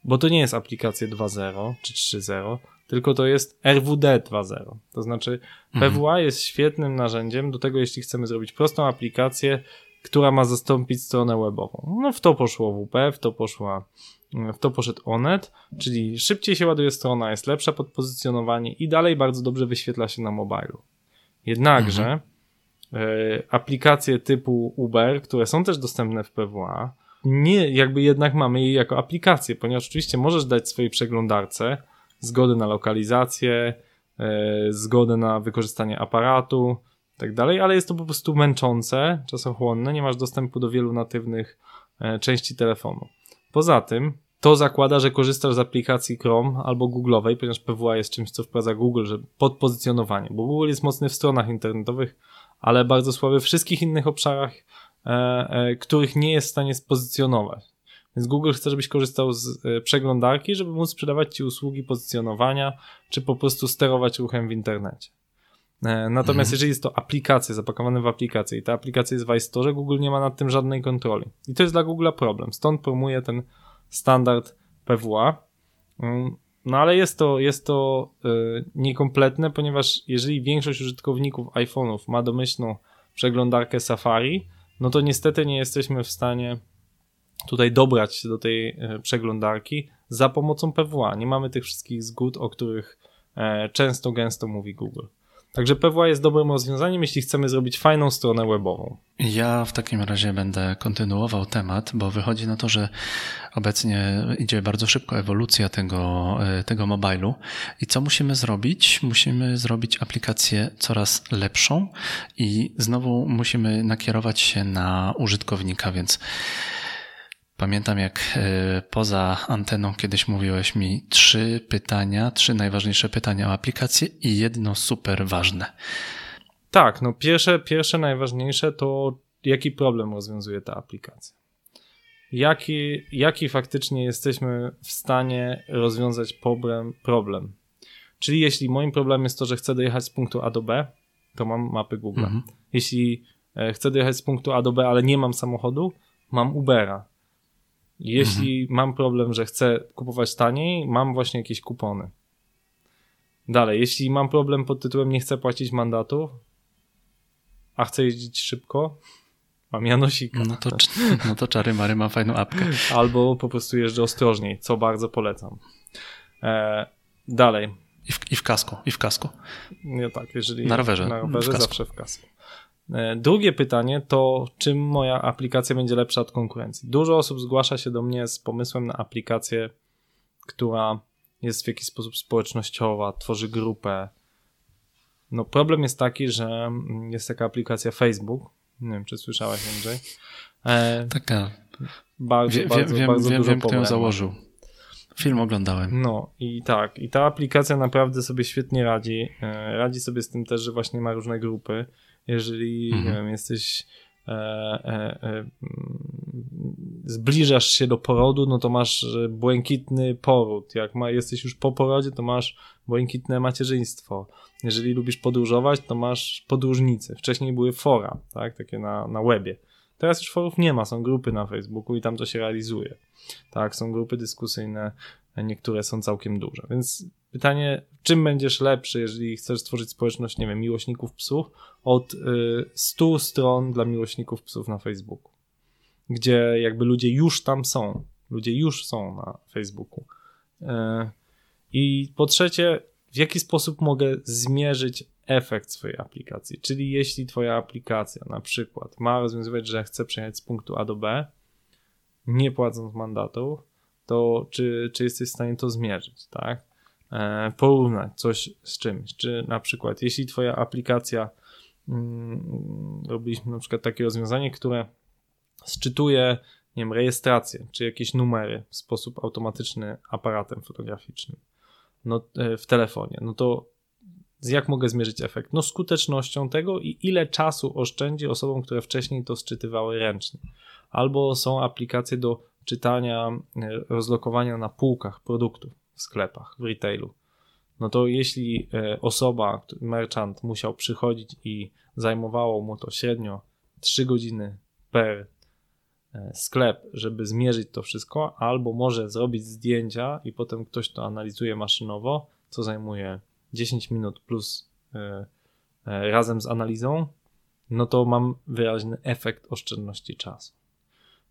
Bo to nie jest aplikacja 2.0 czy 3.0, tylko to jest RWD 2.0. To znaczy PWA jest świetnym narzędziem do tego, jeśli chcemy zrobić prostą aplikację, która ma zastąpić stronę webową. No w to poszło WP, w to poszła w to poszedł Onet, czyli szybciej się ładuje strona, jest lepsza podpozycjonowanie i dalej bardzo dobrze wyświetla się na mobilu. Jednakże e, aplikacje typu Uber, które są też dostępne w PWA, nie, jakby jednak mamy je jako aplikację, ponieważ oczywiście możesz dać swojej przeglądarce zgodę na lokalizację, e, zgodę na wykorzystanie aparatu, tak dalej, ale jest to po prostu męczące, czasochłonne, nie masz dostępu do wielu natywnych e, części telefonu. Poza tym, to zakłada, że korzystasz z aplikacji Chrome albo Google'owej, ponieważ PWA jest czymś, co wprowadza Google, że podpozycjonowanie, bo Google jest mocny w stronach internetowych, ale bardzo słaby w wszystkich innych obszarach, e, e, których nie jest w stanie spozycjonować. Więc Google chce, żebyś korzystał z e, przeglądarki, żeby móc sprzedawać ci usługi pozycjonowania, czy po prostu sterować ruchem w internecie. E, Natomiast jeżeli jest to aplikacja, zapakowana w aplikację i ta aplikacja jest w iStore, Google nie ma nad tym żadnej kontroli. I to jest dla Google'a problem. Stąd promuje ten standard PWA. Mm, No ale jest to, jest to y, niekompletne, ponieważ jeżeli większość użytkowników iPhone'ów ma domyślną przeglądarkę Safari, no to niestety nie jesteśmy w stanie tutaj dobrać się do tej e, przeglądarki za pomocą PWA. Nie mamy tych wszystkich zgód, o których e, często, gęsto mówi Google. Także PWA jest dobrym rozwiązaniem, jeśli chcemy zrobić fajną stronę webową. Ja w takim razie będę kontynuował temat, bo wychodzi na to, że obecnie idzie bardzo szybko ewolucja tego, e, tego mobilu. I co musimy zrobić? Musimy zrobić aplikację coraz lepszą i znowu musimy nakierować się na użytkownika, więc Pamiętam, jak e, poza anteną kiedyś mówiłeś mi trzy pytania, trzy najważniejsze pytania o aplikację i jedno super ważne. Tak, no pierwsze, pierwsze najważniejsze to jaki problem rozwiązuje ta aplikacja. Jaki, jaki faktycznie jesteśmy w stanie rozwiązać problem, problem. Czyli jeśli moim problemem jest to, że chcę dojechać z punktu A do B, to mam mapy Google. Mhm. Jeśli e, chcę dojechać z punktu A do B, ale nie mam samochodu, mam Ubera. Jeśli mhm. mam problem, że chcę kupować taniej, mam właśnie jakieś kupony. Dalej, jeśli mam problem pod tytułem nie chcę płacić mandatu, a chcę jeździć szybko, mam Janosika. No to, no to czary Mary ma fajną apkę. Albo po prostu jeżdżę ostrożniej, co bardzo polecam. E, dalej. I w, I w kasku, i w kasku. Nie tak, jeżeli na rowerze, na rowerze w zawsze w kasku. E, drugie pytanie to, czym moja aplikacja będzie lepsza od konkurencji? Dużo osób zgłasza się do mnie z pomysłem na aplikację, która jest w jakiś sposób społecznościowa, tworzy grupę. No problem jest taki, że jest taka aplikacja Facebook. Nie wiem, czy słyszałeś, Andrzej. E, Taka. Bardzo, wie, bardzo, wiem, bardzo wiem, dużo wiem, kto ją założył. Film oglądałem. No i tak, i ta aplikacja naprawdę sobie świetnie radzi. E, radzi sobie z tym też, że właśnie ma różne grupy. Jeżeli mhm. wiem, jesteś e, e, e, zbliżasz się do porodu, no to masz błękitny poród. Jak ma, jesteś już po porodzie, to masz błękitne macierzyństwo. Jeżeli lubisz podróżować, to masz podróżnicy. Wcześniej były fora, tak, takie na, na webie. Teraz już forów nie ma, są grupy na Facebooku i tam to się realizuje. Tak, są grupy dyskusyjne, niektóre są całkiem duże. Więc pytanie, czym będziesz lepszy, jeżeli chcesz stworzyć społeczność, nie wiem, miłośników psów, od y, 100 stron dla miłośników psów na Facebooku, gdzie jakby ludzie już tam są. Ludzie już są na Facebooku. Y, I po trzecie, w jaki sposób mogę zmierzyć efekt swojej aplikacji. Czyli jeśli Twoja aplikacja na przykład ma rozwiązywać, że chce przejechać z punktu A do B, nie płacąc mandatów, to czy, czy jesteś w stanie to zmierzyć, tak? E, porównać coś z czymś. Czy na przykład, jeśli Twoja aplikacja, mm, robiliśmy na przykład takie rozwiązanie, które sczytuje, nie wiem, rejestrację, czy jakieś numery w sposób automatyczny aparatem fotograficznym no, e, w telefonie, no to jak mogę zmierzyć efekt? No skutecznością tego i ile czasu oszczędzi osobom, które wcześniej to sczytywały ręcznie. Albo są aplikacje do czytania, e, rozlokowania na półkach produktów w sklepach, w retailu. No to jeśli e, osoba, merchant musiał przychodzić i zajmowało mu to średnio 3 godziny per e, sklep, żeby zmierzyć to wszystko, albo może zrobić zdjęcia i potem ktoś to analizuje maszynowo, co zajmuje 10 minut plus razem z analizą, no to mam wyraźny efekt oszczędności czasu.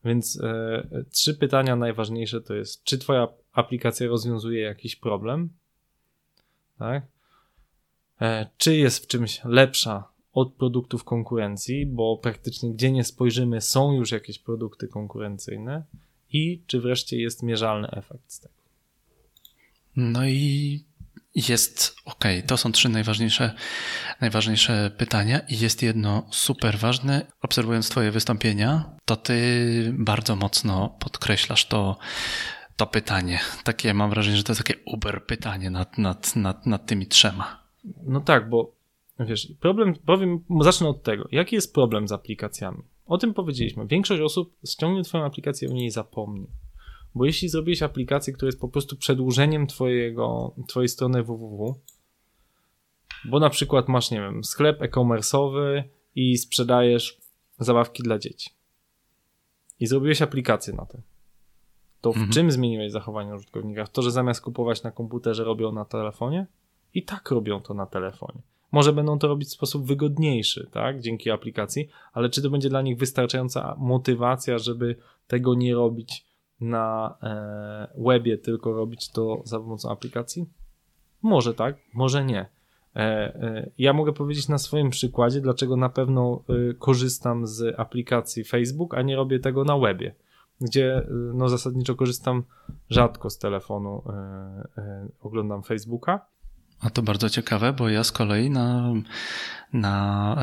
Więc e, trzy pytania najważniejsze to jest, czy Twoja aplikacja rozwiązuje jakiś problem? Tak? E, czy jest w czymś lepsza od produktów konkurencji, bo praktycznie gdzie nie spojrzymy, są już jakieś produkty konkurencyjne, i czy wreszcie jest mierzalny efekt z tego. No i jest ok. To są trzy najważniejsze, najważniejsze pytania i jest jedno super ważne. Obserwując Twoje wystąpienia, to Ty bardzo mocno podkreślasz to, to pytanie. Takie mam wrażenie, że to jest takie uber pytanie nad, nad, nad, nad tymi trzema. No tak, bo wiesz, problem, powiem, zacznę od tego. Jaki jest problem z aplikacjami? O tym powiedzieliśmy. Większość osób ściągnie Twoją aplikację i o niej zapomni. Bo jeśli zrobiłeś aplikację, która jest po prostu przedłużeniem twojego, twojej strony www, bo na przykład masz, nie wiem, sklep e-commerce'owy i sprzedajesz zabawki dla dzieci. I zrobiłeś aplikację na to. To w mhm. czym zmieniłeś zachowanie użytkownika? W to, że zamiast kupować na komputerze robią na telefonie? I tak robią to na telefonie. Może będą to robić w sposób wygodniejszy, tak, dzięki aplikacji, ale czy to będzie dla nich wystarczająca motywacja, żeby tego nie robić na e, webie, tylko robić to za pomocą aplikacji? Może tak, może nie. E, e, ja mogę powiedzieć na swoim przykładzie, dlaczego na pewno korzystam z aplikacji Facebook, a nie robię tego na webie, gdzie no zasadniczo korzystam rzadko z telefonu, oglądam Facebooka. A to bardzo ciekawe, bo ja z kolei na, na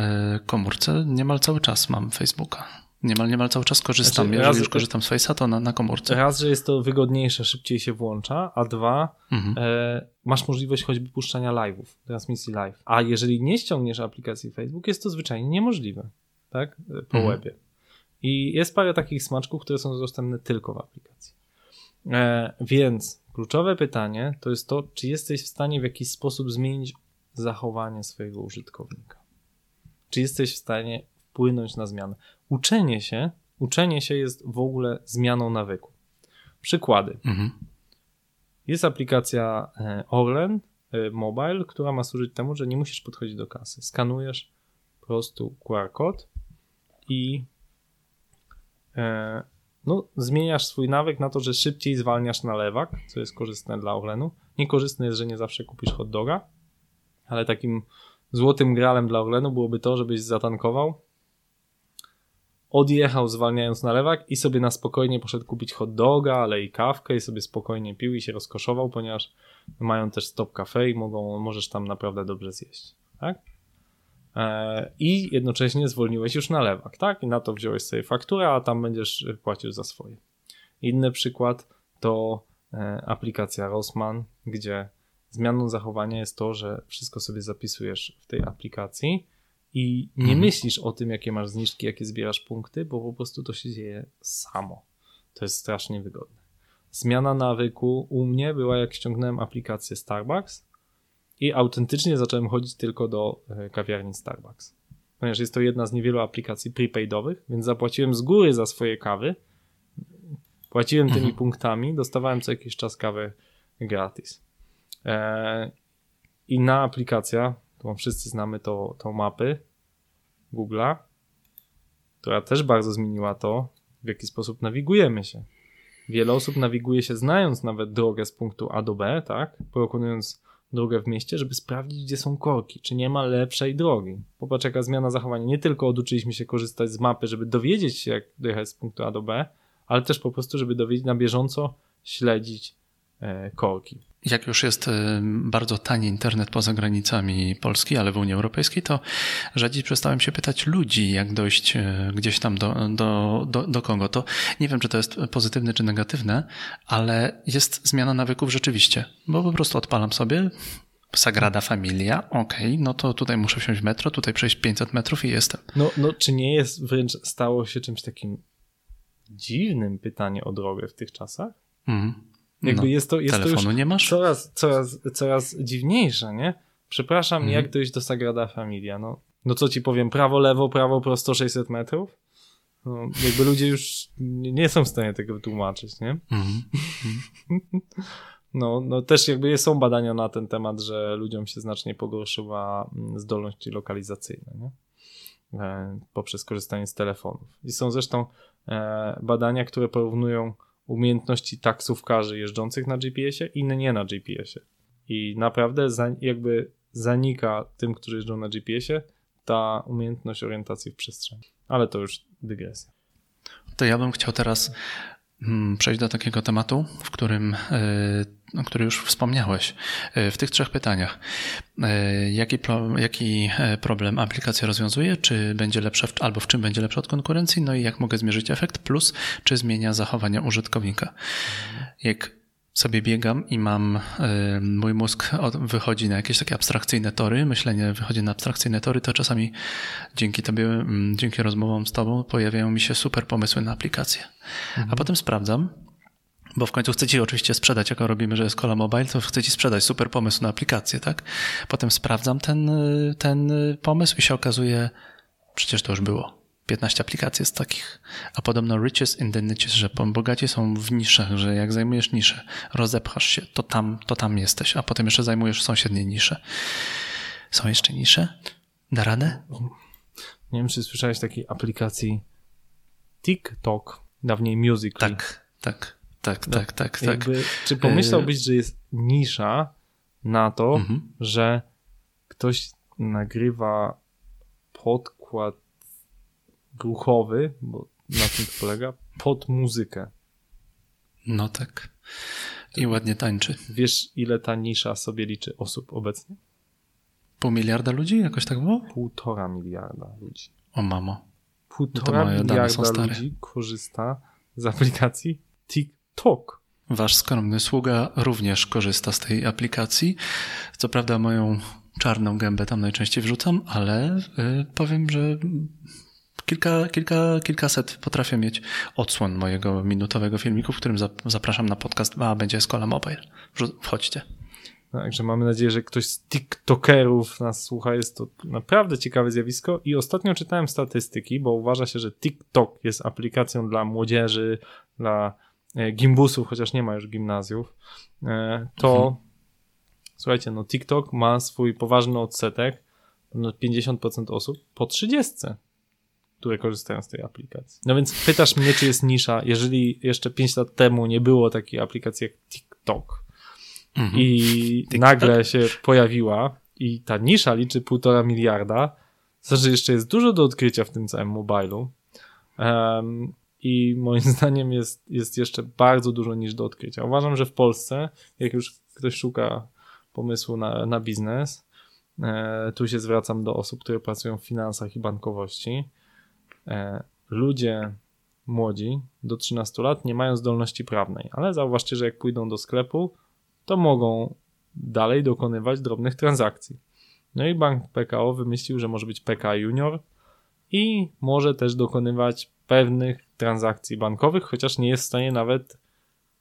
komórce niemal cały czas mam Facebooka. Niemal, niemal cały czas korzystam. Znaczy, Jeżeli raz- już korzystam z Face'a, to na, na komórce. Raz, że jest to wygodniejsze, szybciej się włącza, a dwa, Mhm. e, masz możliwość choćby puszczania live'ów, transmisji live. A jeżeli nie ściągniesz aplikacji Facebook, jest to zwyczajnie niemożliwe, tak? E, Po Mhm. webie. I jest parę takich smaczków, które są dostępne tylko w aplikacji. E, więc kluczowe pytanie to jest to, czy jesteś w stanie w jakiś sposób zmienić zachowanie swojego użytkownika. Czy jesteś w stanie wpłynąć na zmianę? Uczenie się, uczenie się jest w ogóle zmianą nawyku. Przykłady. Mhm. Jest aplikacja e, Orlen e, Mobile, która ma służyć temu, że nie musisz podchodzić do kasy. Skanujesz po prostu QR kod i e, no, zmieniasz swój nawyk na to, że szybciej zwalniasz na lewak, co jest korzystne dla Orlenu. Niekorzystne jest, że nie zawsze kupisz hot doga, ale takim złotym gralem dla Orlenu byłoby to, żebyś zatankował, odjechał zwalniając na lewak i sobie na spokojnie poszedł kupić hot doga, ale i kawkę i sobie spokojnie pił i się rozkoszował, ponieważ mają też stop cafe i mogą, możesz tam naprawdę dobrze zjeść, tak? E, I jednocześnie zwolniłeś już na lewak, tak? I na to wziąłeś sobie fakturę, a tam będziesz płacił za swoje. Inny przykład to e, aplikacja Rossmann, gdzie zmianą zachowania jest to, że wszystko sobie zapisujesz w tej aplikacji i nie Mhm. myślisz o tym, jakie masz zniżki, jakie zbierasz punkty, bo po prostu to się dzieje samo. To jest strasznie wygodne. Zmiana nawyku u mnie była, jak ściągnąłem aplikację Starbucks i autentycznie zacząłem chodzić tylko do e, kawiarni Starbucks. Ponieważ jest to jedna z niewielu aplikacji prepaidowych, więc zapłaciłem z góry za swoje kawy. Płaciłem tymi Mhm. punktami, dostawałem co jakiś czas kawę gratis. E, inna aplikacja, którą wszyscy znamy, to, to mapy Google'a, która też bardzo zmieniła to, w jaki sposób nawigujemy się. Wiele osób nawiguje się znając nawet drogę z punktu A do B, tak? Pokonując drogę w mieście, żeby sprawdzić, gdzie są korki, czy nie ma lepszej drogi. Popatrz, jaka zmiana zachowania. Nie tylko oduczyliśmy się korzystać z mapy, żeby dowiedzieć się, jak dojechać z punktu A do B, ale też po prostu, żeby dowiedzieć na bieżąco śledzić e, korki. Jak już jest y, bardzo tani internet poza granicami Polski, ale w Unii Europejskiej, to rzadziej przestałem się pytać ludzi, jak dojść y, gdzieś tam do, do, do, do kogo. To nie wiem, czy to jest pozytywne czy negatywne, ale jest zmiana nawyków rzeczywiście, bo po prostu odpalam sobie Sagrada Familia, okej, no to tutaj muszę wsiąść w metro, tutaj przejść 500 metrów i jestem. No, no, czy nie jest wręcz stało się czymś takim dziwnym pytanie o drogę w tych czasach? Mhm. Jakby No, jest to, jest to telefonu już nie masz? coraz, coraz, coraz dziwniejsze, nie? Przepraszam, Mhm. jak dojść do Sagrada Familia? No, no co ci powiem, prawo, lewo, prawo, prosto 600 metrów? No, jakby ludzie już nie są w stanie tego wytłumaczyć, nie? Mhm. No, no też jakby są badania na ten temat, że ludziom się znacznie pogorszyła mm, zdolności lokalizacyjne, nie? E, poprzez korzystanie z telefonów. I są zresztą e, badania, które porównują umiejętności taksówkarzy jeżdżących na GPS-ie i nie na GPS-ie. I naprawdę za, jakby zanika tym, którzy jeżdżą na GPS-ie, ta umiejętność orientacji w przestrzeni. Ale to już dygresja. To ja bym chciał teraz mm, przejść do takiego tematu, w którym, y, który już wspomniałeś, y, w tych trzech pytaniach. Y, Jaki, pro, jaki e, problem aplikacja rozwiązuje, czy będzie lepsza, w, albo w czym będzie lepsza od konkurencji, no i jak mogę zmierzyć efekt, plus czy zmienia zachowania użytkownika. Jak sobie biegam i mam, mój mózg od- wychodzi na jakieś takie abstrakcyjne tory, myślenie wychodzi na abstrakcyjne tory, to czasami dzięki tobie, mm, dzięki rozmowom z tobą pojawiają mi się super pomysły na aplikacje. A potem sprawdzam, bo w końcu chcę ci oczywiście sprzedać, jako robimy, że jest Cola Mobile, to chcę ci sprzedać super pomysł na aplikację, tak? Potem sprawdzam ten, ten pomysł i się okazuje, przecież to już było. 15 aplikacji jest takich. A podobno riches in the niches, że bogaci są w niszach, że jak zajmujesz niszę, rozepchasz się, to tam, to tam jesteś, a potem jeszcze zajmujesz sąsiednie nisze. Są jeszcze nisze? Da radę? Nie wiem, czy słyszałeś takiej aplikacji TikTok, dawniej Musical. Tak, tak, tak, tak, tak, tak. Jakby, czy pomyślałbyś, że jest nisza na to, Mhm. że ktoś nagrywa podkład ruchowy, bo na tym to polega, pod muzykę. No tak. I ładnie tańczy. Wiesz, ile ta nisza sobie liczy osób obecnie? Pół miliarda ludzi? Jakoś tak było? Półtora miliarda ludzi. O mamo. półtora dane są miliarda ludzi korzysta z aplikacji TikTok. Wasz skromny sługa również korzysta z tej aplikacji. Co prawda moją czarną gębę tam najczęściej wrzucam, ale y, powiem, że kilka, kilka, kilkaset potrafię mieć odsłon mojego minutowego filmiku, w którym zap- zapraszam na podcast, a będzie Escola Mobile. Wchodźcie. Także mamy nadzieję, że ktoś z TikTokerów nas słucha. Jest to naprawdę ciekawe zjawisko. I ostatnio czytałem statystyki, bo uważa się, że TikTok jest aplikacją dla młodzieży, dla gimbusów, chociaż nie ma już gimnazjów. E, to Mhm. słuchajcie, no TikTok ma swój poważny odsetek, ponad 50% osób po 30, które korzystają z tej aplikacji. No więc pytasz mnie, czy jest nisza, jeżeli jeszcze 5 lat temu nie było takiej aplikacji jak TikTok Mhm. i TikTok? nagle się pojawiła i ta nisza liczy półtora miliarda, to znaczy jeszcze jest dużo do odkrycia w tym całym mobilu i moim zdaniem jest, jest jeszcze bardzo dużo niż do odkrycia. Uważam, że w Polsce, jak już ktoś szuka pomysłu na, na biznes, e, tu się zwracam do osób, które pracują w finansach i bankowości, e, ludzie młodzi do 13 lat nie mają zdolności prawnej, ale zauważcie, że jak pójdą do sklepu, to mogą dalej dokonywać drobnych transakcji. No i bank PKO wymyślił, że może być PK Junior i może też dokonywać pewnych transakcji bankowych, chociaż nie jest w stanie nawet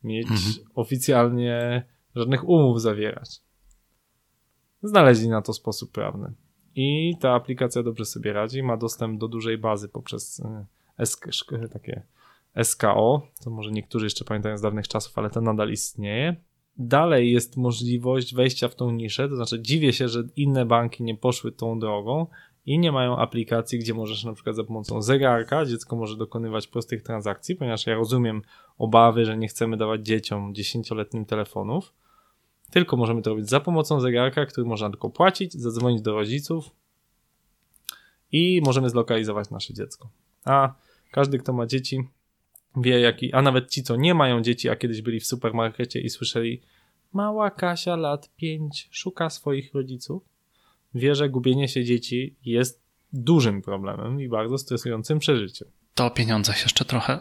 mieć Mhm. oficjalnie żadnych umów zawierać. Znaleźli na to sposób prawny. I ta aplikacja dobrze sobie radzi, ma dostęp do dużej bazy poprzez y, SK, takie SKO, co może niektórzy jeszcze pamiętają z dawnych czasów, ale to nadal istnieje. Dalej jest możliwość wejścia w tą niszę, to znaczy dziwię się, że inne banki nie poszły tą drogą i nie mają aplikacji, gdzie możesz na przykład za pomocą zegarka dziecko może dokonywać prostych transakcji, ponieważ ja rozumiem obawy, że nie chcemy dawać dzieciom dziesięcioletnim telefonów, tylko możemy to robić za pomocą zegarka, który można tylko płacić, zadzwonić do rodziców i możemy zlokalizować nasze dziecko. A każdy, kto ma dzieci, wie jaki, a nawet ci, co nie mają dzieci, a kiedyś byli w supermarkecie i słyszeli mała Kasia lat 5 szuka swoich rodziców, wie, że gubienie się dzieci jest dużym problemem i bardzo stresującym przeżyciem. To o pieniądzach jeszcze trochę.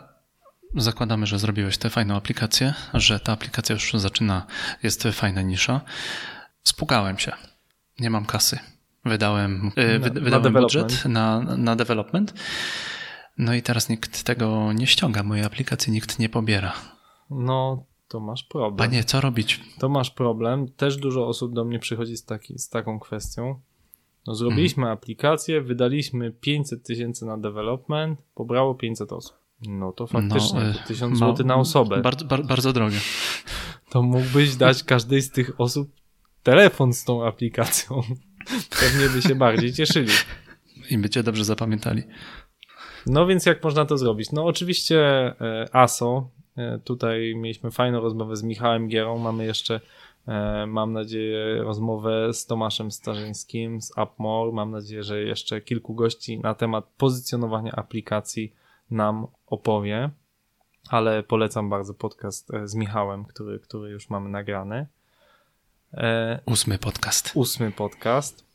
Zakładamy, że zrobiłeś tę fajną aplikację, że ta aplikacja już zaczyna, jest fajna nisza. Spukałem się. Nie mam kasy. Wydałem, yy, Na- wy, na wydałem budżet na, na development. No i teraz nikt tego nie ściąga, mojej aplikacji nikt nie pobiera. No, to masz problem. Panie, co robić? To masz problem. Też dużo osób do mnie przychodzi z, taki, z taką kwestią. No, zrobiliśmy aplikację, wydaliśmy 500 tysięcy na development, pobrało 500 osób. No to faktycznie, No, to y, 1000 ma- zł na osobę. Bardzo, bar, bardzo drogie. To mógłbyś dać każdej z tych osób telefon z tą aplikacją. Pewnie by się bardziej cieszyli. I by cię dobrze zapamiętali. No więc jak można to zrobić? No oczywiście e, ASO. E, tutaj mieliśmy fajną rozmowę z Michałem Gierą. Mamy jeszcze, e, mam nadzieję, rozmowę z Tomaszem Starzyńskim z Upmore. Mam nadzieję, że jeszcze kilku gości na temat pozycjonowania aplikacji nam opowie. Ale polecam bardzo podcast e, z Michałem, który, który już mamy nagrany. E, Ósmy podcast. ósmy podcast.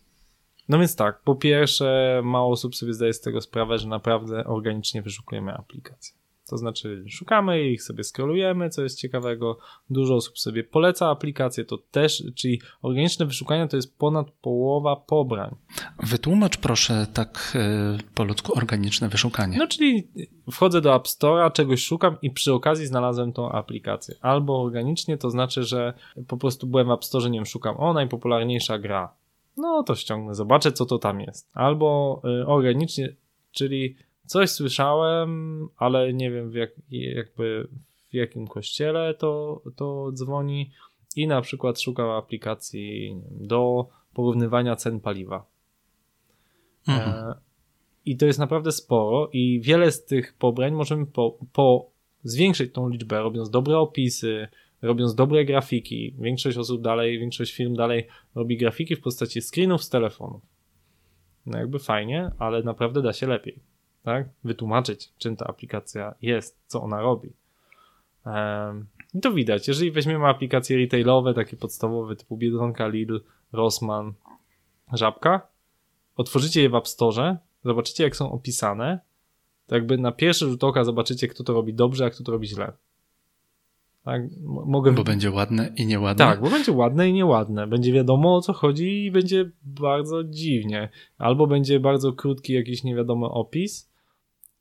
No więc tak, po pierwsze, mało osób sobie zdaje z tego sprawę, że naprawdę organicznie wyszukujemy aplikacje. To znaczy, szukamy ich, sobie scrollujemy, co jest ciekawego. Dużo osób sobie poleca aplikacje, to też, czyli organiczne wyszukanie to jest ponad połowa pobrań. Wytłumacz proszę tak y, po ludzku organiczne wyszukanie. No, czyli wchodzę do App Store'a, czegoś szukam i przy okazji znalazłem tą aplikację. Albo organicznie, to znaczy, że po prostu byłem w App Store, nie wiem, szukam, o, najpopularniejsza gra. No to ściągnę, zobaczę, co to tam jest. Albo y, organicznie, czyli coś słyszałem, ale nie wiem w, jak, jakby w jakim kościele to, to dzwoni i na przykład szukam aplikacji do porównywania cen paliwa. Mhm. E, I to jest naprawdę sporo i wiele z tych pobrań możemy po, po zwiększyć tą liczbę, robiąc dobre opisy, robiąc dobre grafiki. Większość osób dalej, większość firm dalej robi grafiki w postaci screenów z telefonów. No jakby fajnie, ale naprawdę da się lepiej. Tak? Wytłumaczyć, czym ta aplikacja jest, co ona robi. I to widać. Jeżeli weźmiemy aplikacje retailowe, takie podstawowe typu Biedronka, Lidl, Rossmann, Żabka, otworzycie je w App Store, zobaczycie jak są opisane to jakby na pierwszy rzut oka zobaczycie, kto to robi dobrze, a kto to robi źle. Tak, mogę... Bo będzie ładne i nieładne. Tak, bo będzie ładne i nieładne. Będzie wiadomo o co chodzi i będzie bardzo dziwnie. Albo będzie bardzo krótki jakiś niewiadomy opis,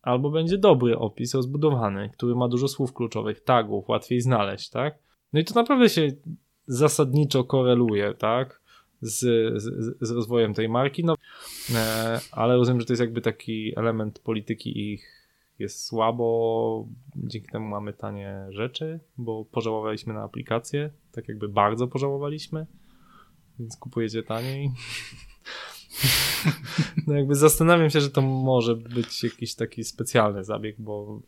albo będzie dobry opis rozbudowany, który ma dużo słów kluczowych, tagów, łatwiej znaleźć, tak? No i to naprawdę się zasadniczo koreluje, tak? Z, z, z rozwojem tej marki, no, e, ale rozumiem, że to jest jakby taki element polityki ich jest słabo, dzięki temu mamy tanie rzeczy, bo pożałowaliśmy na aplikację, tak jakby bardzo pożałowaliśmy, więc kupujecie taniej. No jakby zastanawiam się, że to może być jakiś taki specjalny zabieg, bo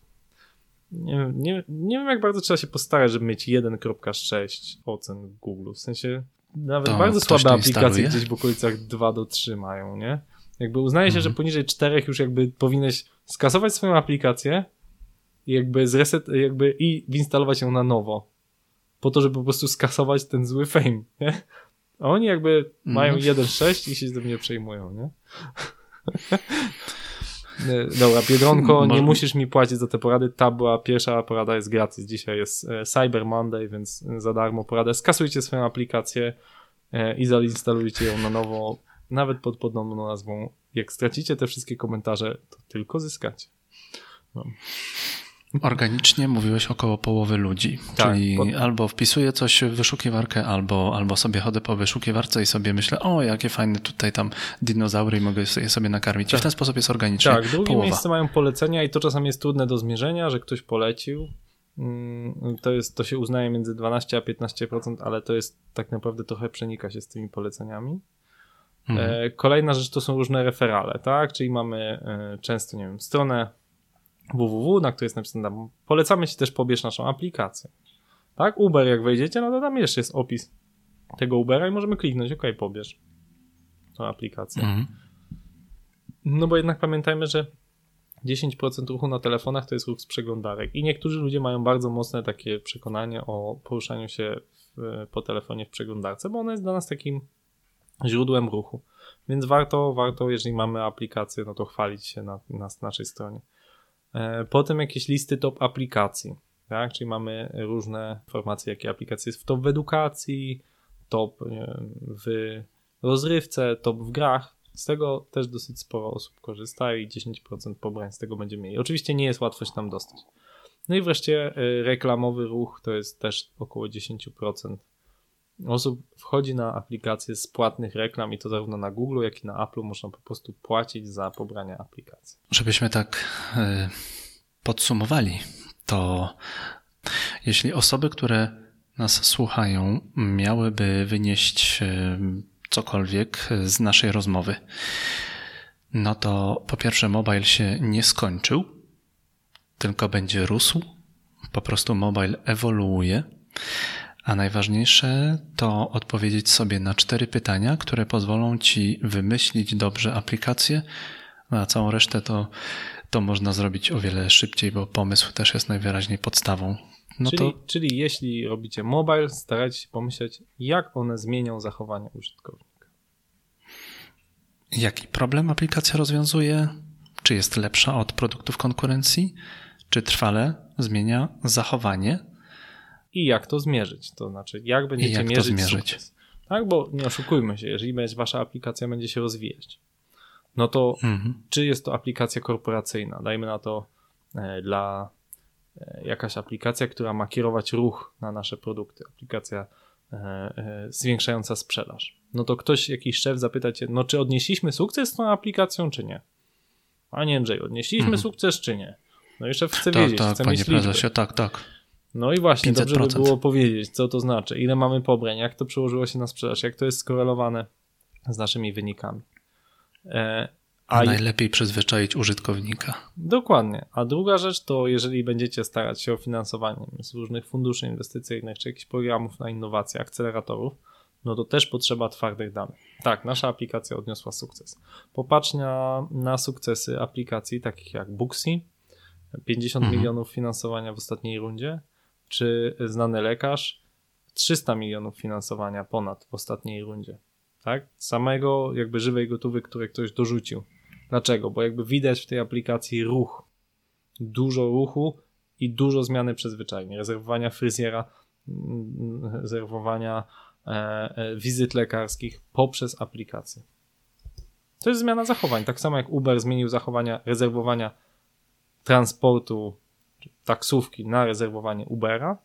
nie, nie, nie wiem jak bardzo trzeba się postarać, żeby mieć 1.6 ocen w Google. W sensie nawet To bardzo słabe aplikacje gdzieś w okolicach 2 do 3 mają, nie? Jakby uznaje się, Mhm. że poniżej 4 już jakby powinieneś skasować swoją aplikację i jakby zreset, jakby i instalować ją na nowo. Po to, żeby po prostu skasować ten zły fame, nie? A oni jakby mają Mhm. 1.6 i się z tym nie przejmują, nie? E, Dobra, Biedronko, nie musisz mi płacić za te porady. Ta była pierwsza porada, jest gratis. Dzisiaj jest e, Cyber Monday, więc za darmo poradę. Skasujcie swoją aplikację e, i zainstalujcie ją na nowo, nawet pod podobną nazwą. Jak stracicie te wszystkie komentarze, to tylko zyskacie. Organicznie mówiłeś około połowy ludzi, Tak, czyli po- albo wpisuję coś w wyszukiwarkę, albo, albo sobie chodzę po wyszukiwarce i sobie myślę, o jakie fajne tutaj tam dinozaury i mogę je sobie nakarmić. I Tak. w ten sposób jest organicznie Tak, drugie połowa. miejsce mają polecenia i to czasami jest trudne do zmierzenia, że ktoś polecił. Mm, To, jest, to się uznaje między 12 a 15%, ale to jest tak naprawdę trochę przenika się z tymi poleceniami. Mhm. E, Kolejna rzecz to są różne referale, tak? Czyli mamy e, często, nie wiem, stronę www, na której jest napisane tam, polecamy Ci też pobierz naszą aplikację. Tak? Uber, jak wejdziecie, no to tam jeszcze jest opis tego Ubera i możemy kliknąć, ok, pobierz tą aplikację. Mhm. No bo jednak pamiętajmy, że 10% ruchu na telefonach to jest ruch z przeglądarek i niektórzy ludzie mają bardzo mocne takie przekonanie o poruszaniu się w, po telefonie w przeglądarce, bo ona jest dla nas takim źródłem ruchu. Więc warto, warto, jeżeli mamy aplikację, no to chwalić się na, na naszej stronie. E, Potem jakieś listy top aplikacji, tak? Czyli mamy różne informacje, jakie aplikacje jest w top w edukacji, top w rozrywce, top w grach. Z tego też dosyć sporo osób korzysta i 10% pobrań z tego będzie mieli. Oczywiście nie jest łatwo się tam dostać. No i wreszcie y, reklamowy ruch to jest też około 10% osób wchodzi na aplikacje z płatnych reklam i to zarówno na Google, jak i na Apple można po prostu płacić za pobranie aplikacji. Żebyśmy tak y, podsumowali, to jeśli osoby, które nas słuchają, miałyby wynieść y, cokolwiek z naszej rozmowy, no to po pierwsze, mobile się nie skończył, tylko będzie rósł. Po prostu mobile ewoluuje. A najważniejsze to odpowiedzieć sobie na cztery pytania, które pozwolą ci wymyślić dobrze aplikację, no a całą resztę to, to można zrobić o wiele szybciej, bo pomysł też jest najwyraźniej podstawą. No czyli, to czyli jeśli robicie mobile, starajcie się pomyśleć, jak one zmienią zachowanie użytkownika. jaki problem aplikacja rozwiązuje? Czy jest lepsza od produktów konkurencji? Czy trwale zmienia zachowanie? I jak to zmierzyć? To znaczy, jak będziecie jak mierzyć, sukces. Tak, bo nie oszukujmy się, jeżeli będzie, wasza aplikacja będzie się rozwijać, no to Mhm. czy jest to aplikacja korporacyjna? Dajmy na to e, dla e, jakaś aplikacja, która ma kierować ruch na nasze produkty, aplikacja e, zwiększająca sprzedaż. No to ktoś, jakiś szef zapyta cię, no czy odnieśliśmy sukces z tą aplikacją, czy nie? Panie Andrzej, odnieśliśmy Mhm. sukces, czy nie? No i szef chce Tak, wiedzieć, tak, chce panie prezesie, tak, tak. No i właśnie, dobrze by 500%. było powiedzieć, co to znaczy, ile mamy pobrań, jak to przełożyło się na sprzedaż, jak to jest skorelowane z naszymi wynikami. E, A a najlepiej przyzwyczaić użytkownika. Dokładnie. A druga rzecz to, jeżeli będziecie starać się o finansowanie z różnych funduszy inwestycyjnych czy jakichś programów na innowacje, akceleratorów, no to też potrzeba twardych danych. Tak, nasza aplikacja odniosła sukces. Popatrz na, na sukcesy aplikacji takich jak Booksy, 50 Mhm. milionów finansowania w ostatniej rundzie, czy znany lekarz, 300 milionów finansowania ponad w ostatniej rundzie. Tak? Samego jakby żywej gotówy, które ktoś dorzucił. Dlaczego? Bo jakby widać w tej aplikacji ruch. dużo ruchu i dużo zmiany przyzwyczajeń. Rezerwowania fryzjera, mm, rezerwowania e, e, wizyt lekarskich poprzez aplikację. To jest zmiana zachowań. Tak samo jak Uber zmienił zachowania rezerwowania transportu, taksówki na rezerwowanie Ubera,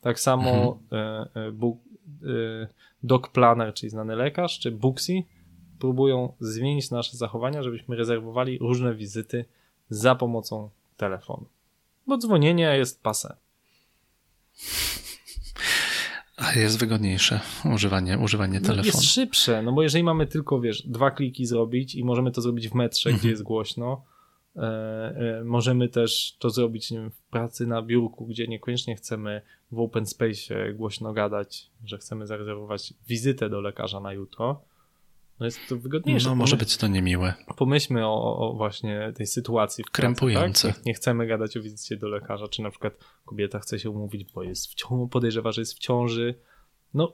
tak samo mhm. e, e, Book, e, Doc Planner, czyli znany lekarz, czy Booksy próbują zmienić nasze zachowania, żebyśmy rezerwowali różne wizyty za pomocą telefonu. Bo dzwonienie jest pase. A jest wygodniejsze używanie, używanie telefonu. Jest szybsze, no bo jeżeli mamy tylko, wiesz, dwa kliki zrobić i możemy to zrobić w metrze, mhm. gdzie jest głośno, możemy też to zrobić nie wiem, w pracy na biurku, gdzie niekoniecznie chcemy w open space głośno gadać, że chcemy zarezerwować wizytę do lekarza na jutro, no jest to wygodniejsze. No może być to niemiłe. Pomyślmy o, o właśnie tej sytuacji. W Krępujące. Pracy, tak? nie, nie, chcemy gadać o wizycie do lekarza, czy na przykład kobieta chce się umówić, bo jest w ciąży, podejrzewa, że jest w ciąży. No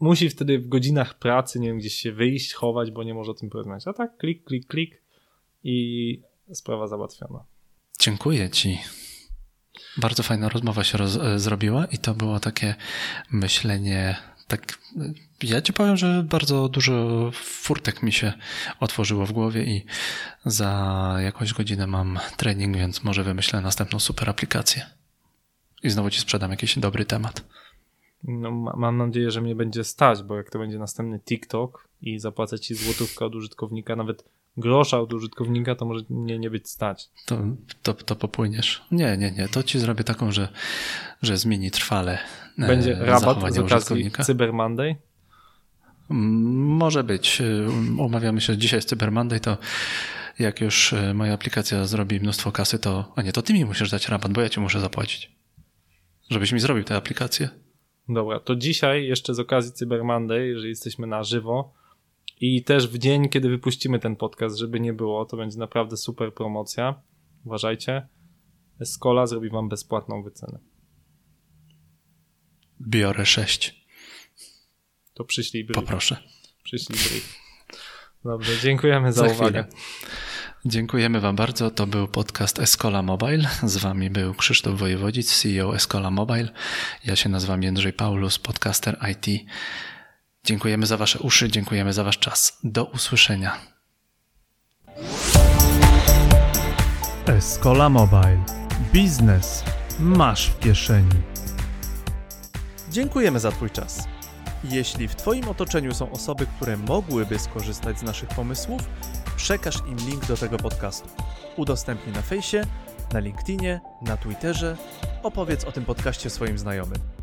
musi wtedy w godzinach pracy, nie wiem, gdzieś się wyjść, chować, bo nie może o tym porozmawiać. A tak, klik, klik, klik i sprawa załatwiona. Dziękuję ci. Bardzo fajna rozmowa się roz, e, zrobiła i to było takie myślenie tak ja ci powiem, że bardzo dużo furtek mi się otworzyło w głowie i za jakąś godzinę mam trening, więc może wymyślę następną super aplikację. I znowu ci sprzedam jakiś dobry temat. No, mam nadzieję, że mnie będzie stać, bo jak to będzie następny TikTok i zapłacę ci złotówkę od użytkownika, nawet grosza od użytkownika, to może mnie nie być stać. To, to, to popłyniesz. Nie, nie, nie. To ci zrobię taką, że, że zmieni trwale. E, będzie rabat z okazji Cyber Monday? Może być. Umawiamy się, dzisiaj jest Cyber Monday, to jak już e, moja aplikacja zrobi mnóstwo kasy, to. A nie, to ty mi musisz dać rabat, bo ja ci muszę zapłacić. Żebyś mi zrobił tę aplikację. Dobra, to dzisiaj jeszcze z okazji Cyber Monday, jeżeli jesteśmy na żywo i też w dzień, kiedy wypuścimy ten podcast, żeby nie było, to będzie naprawdę super promocja. Uważajcie. Escola zrobi wam bezpłatną wycenę. Biorę 6. To przyślij brief. Poproszę. Przyślij brief. Dobrze, dziękujemy za, za uwagę. Dziękujemy Wam bardzo. To był podcast Escola Mobile. Z Wami był Krzysztof Wojewodzic, CEO Escola Mobile. Ja się nazywam Jędrzej Paulus, podcaster IT. Dziękujemy za Wasze uszy, dziękujemy za Wasz czas. Do usłyszenia. Escola Mobile. Biznes masz w kieszeni. Dziękujemy za Twój czas. Jeśli w Twoim otoczeniu są osoby, które mogłyby skorzystać z naszych pomysłów, przekaż im link do tego podcastu. Udostępnij na fejsie, na LinkedInie, na Twitterze, opowiedz o tym podcaście swoim znajomym.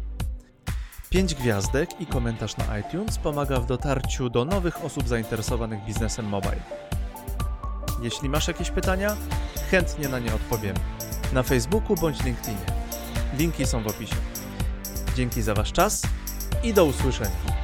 5 gwiazdek i komentarz na iTunes pomaga w dotarciu do nowych osób zainteresowanych biznesem mobile. Jeśli masz jakieś pytania, chętnie na nie odpowiem. Na Facebooku bądź LinkedInie. Linki są w opisie. Dzięki za Wasz czas i do usłyszenia.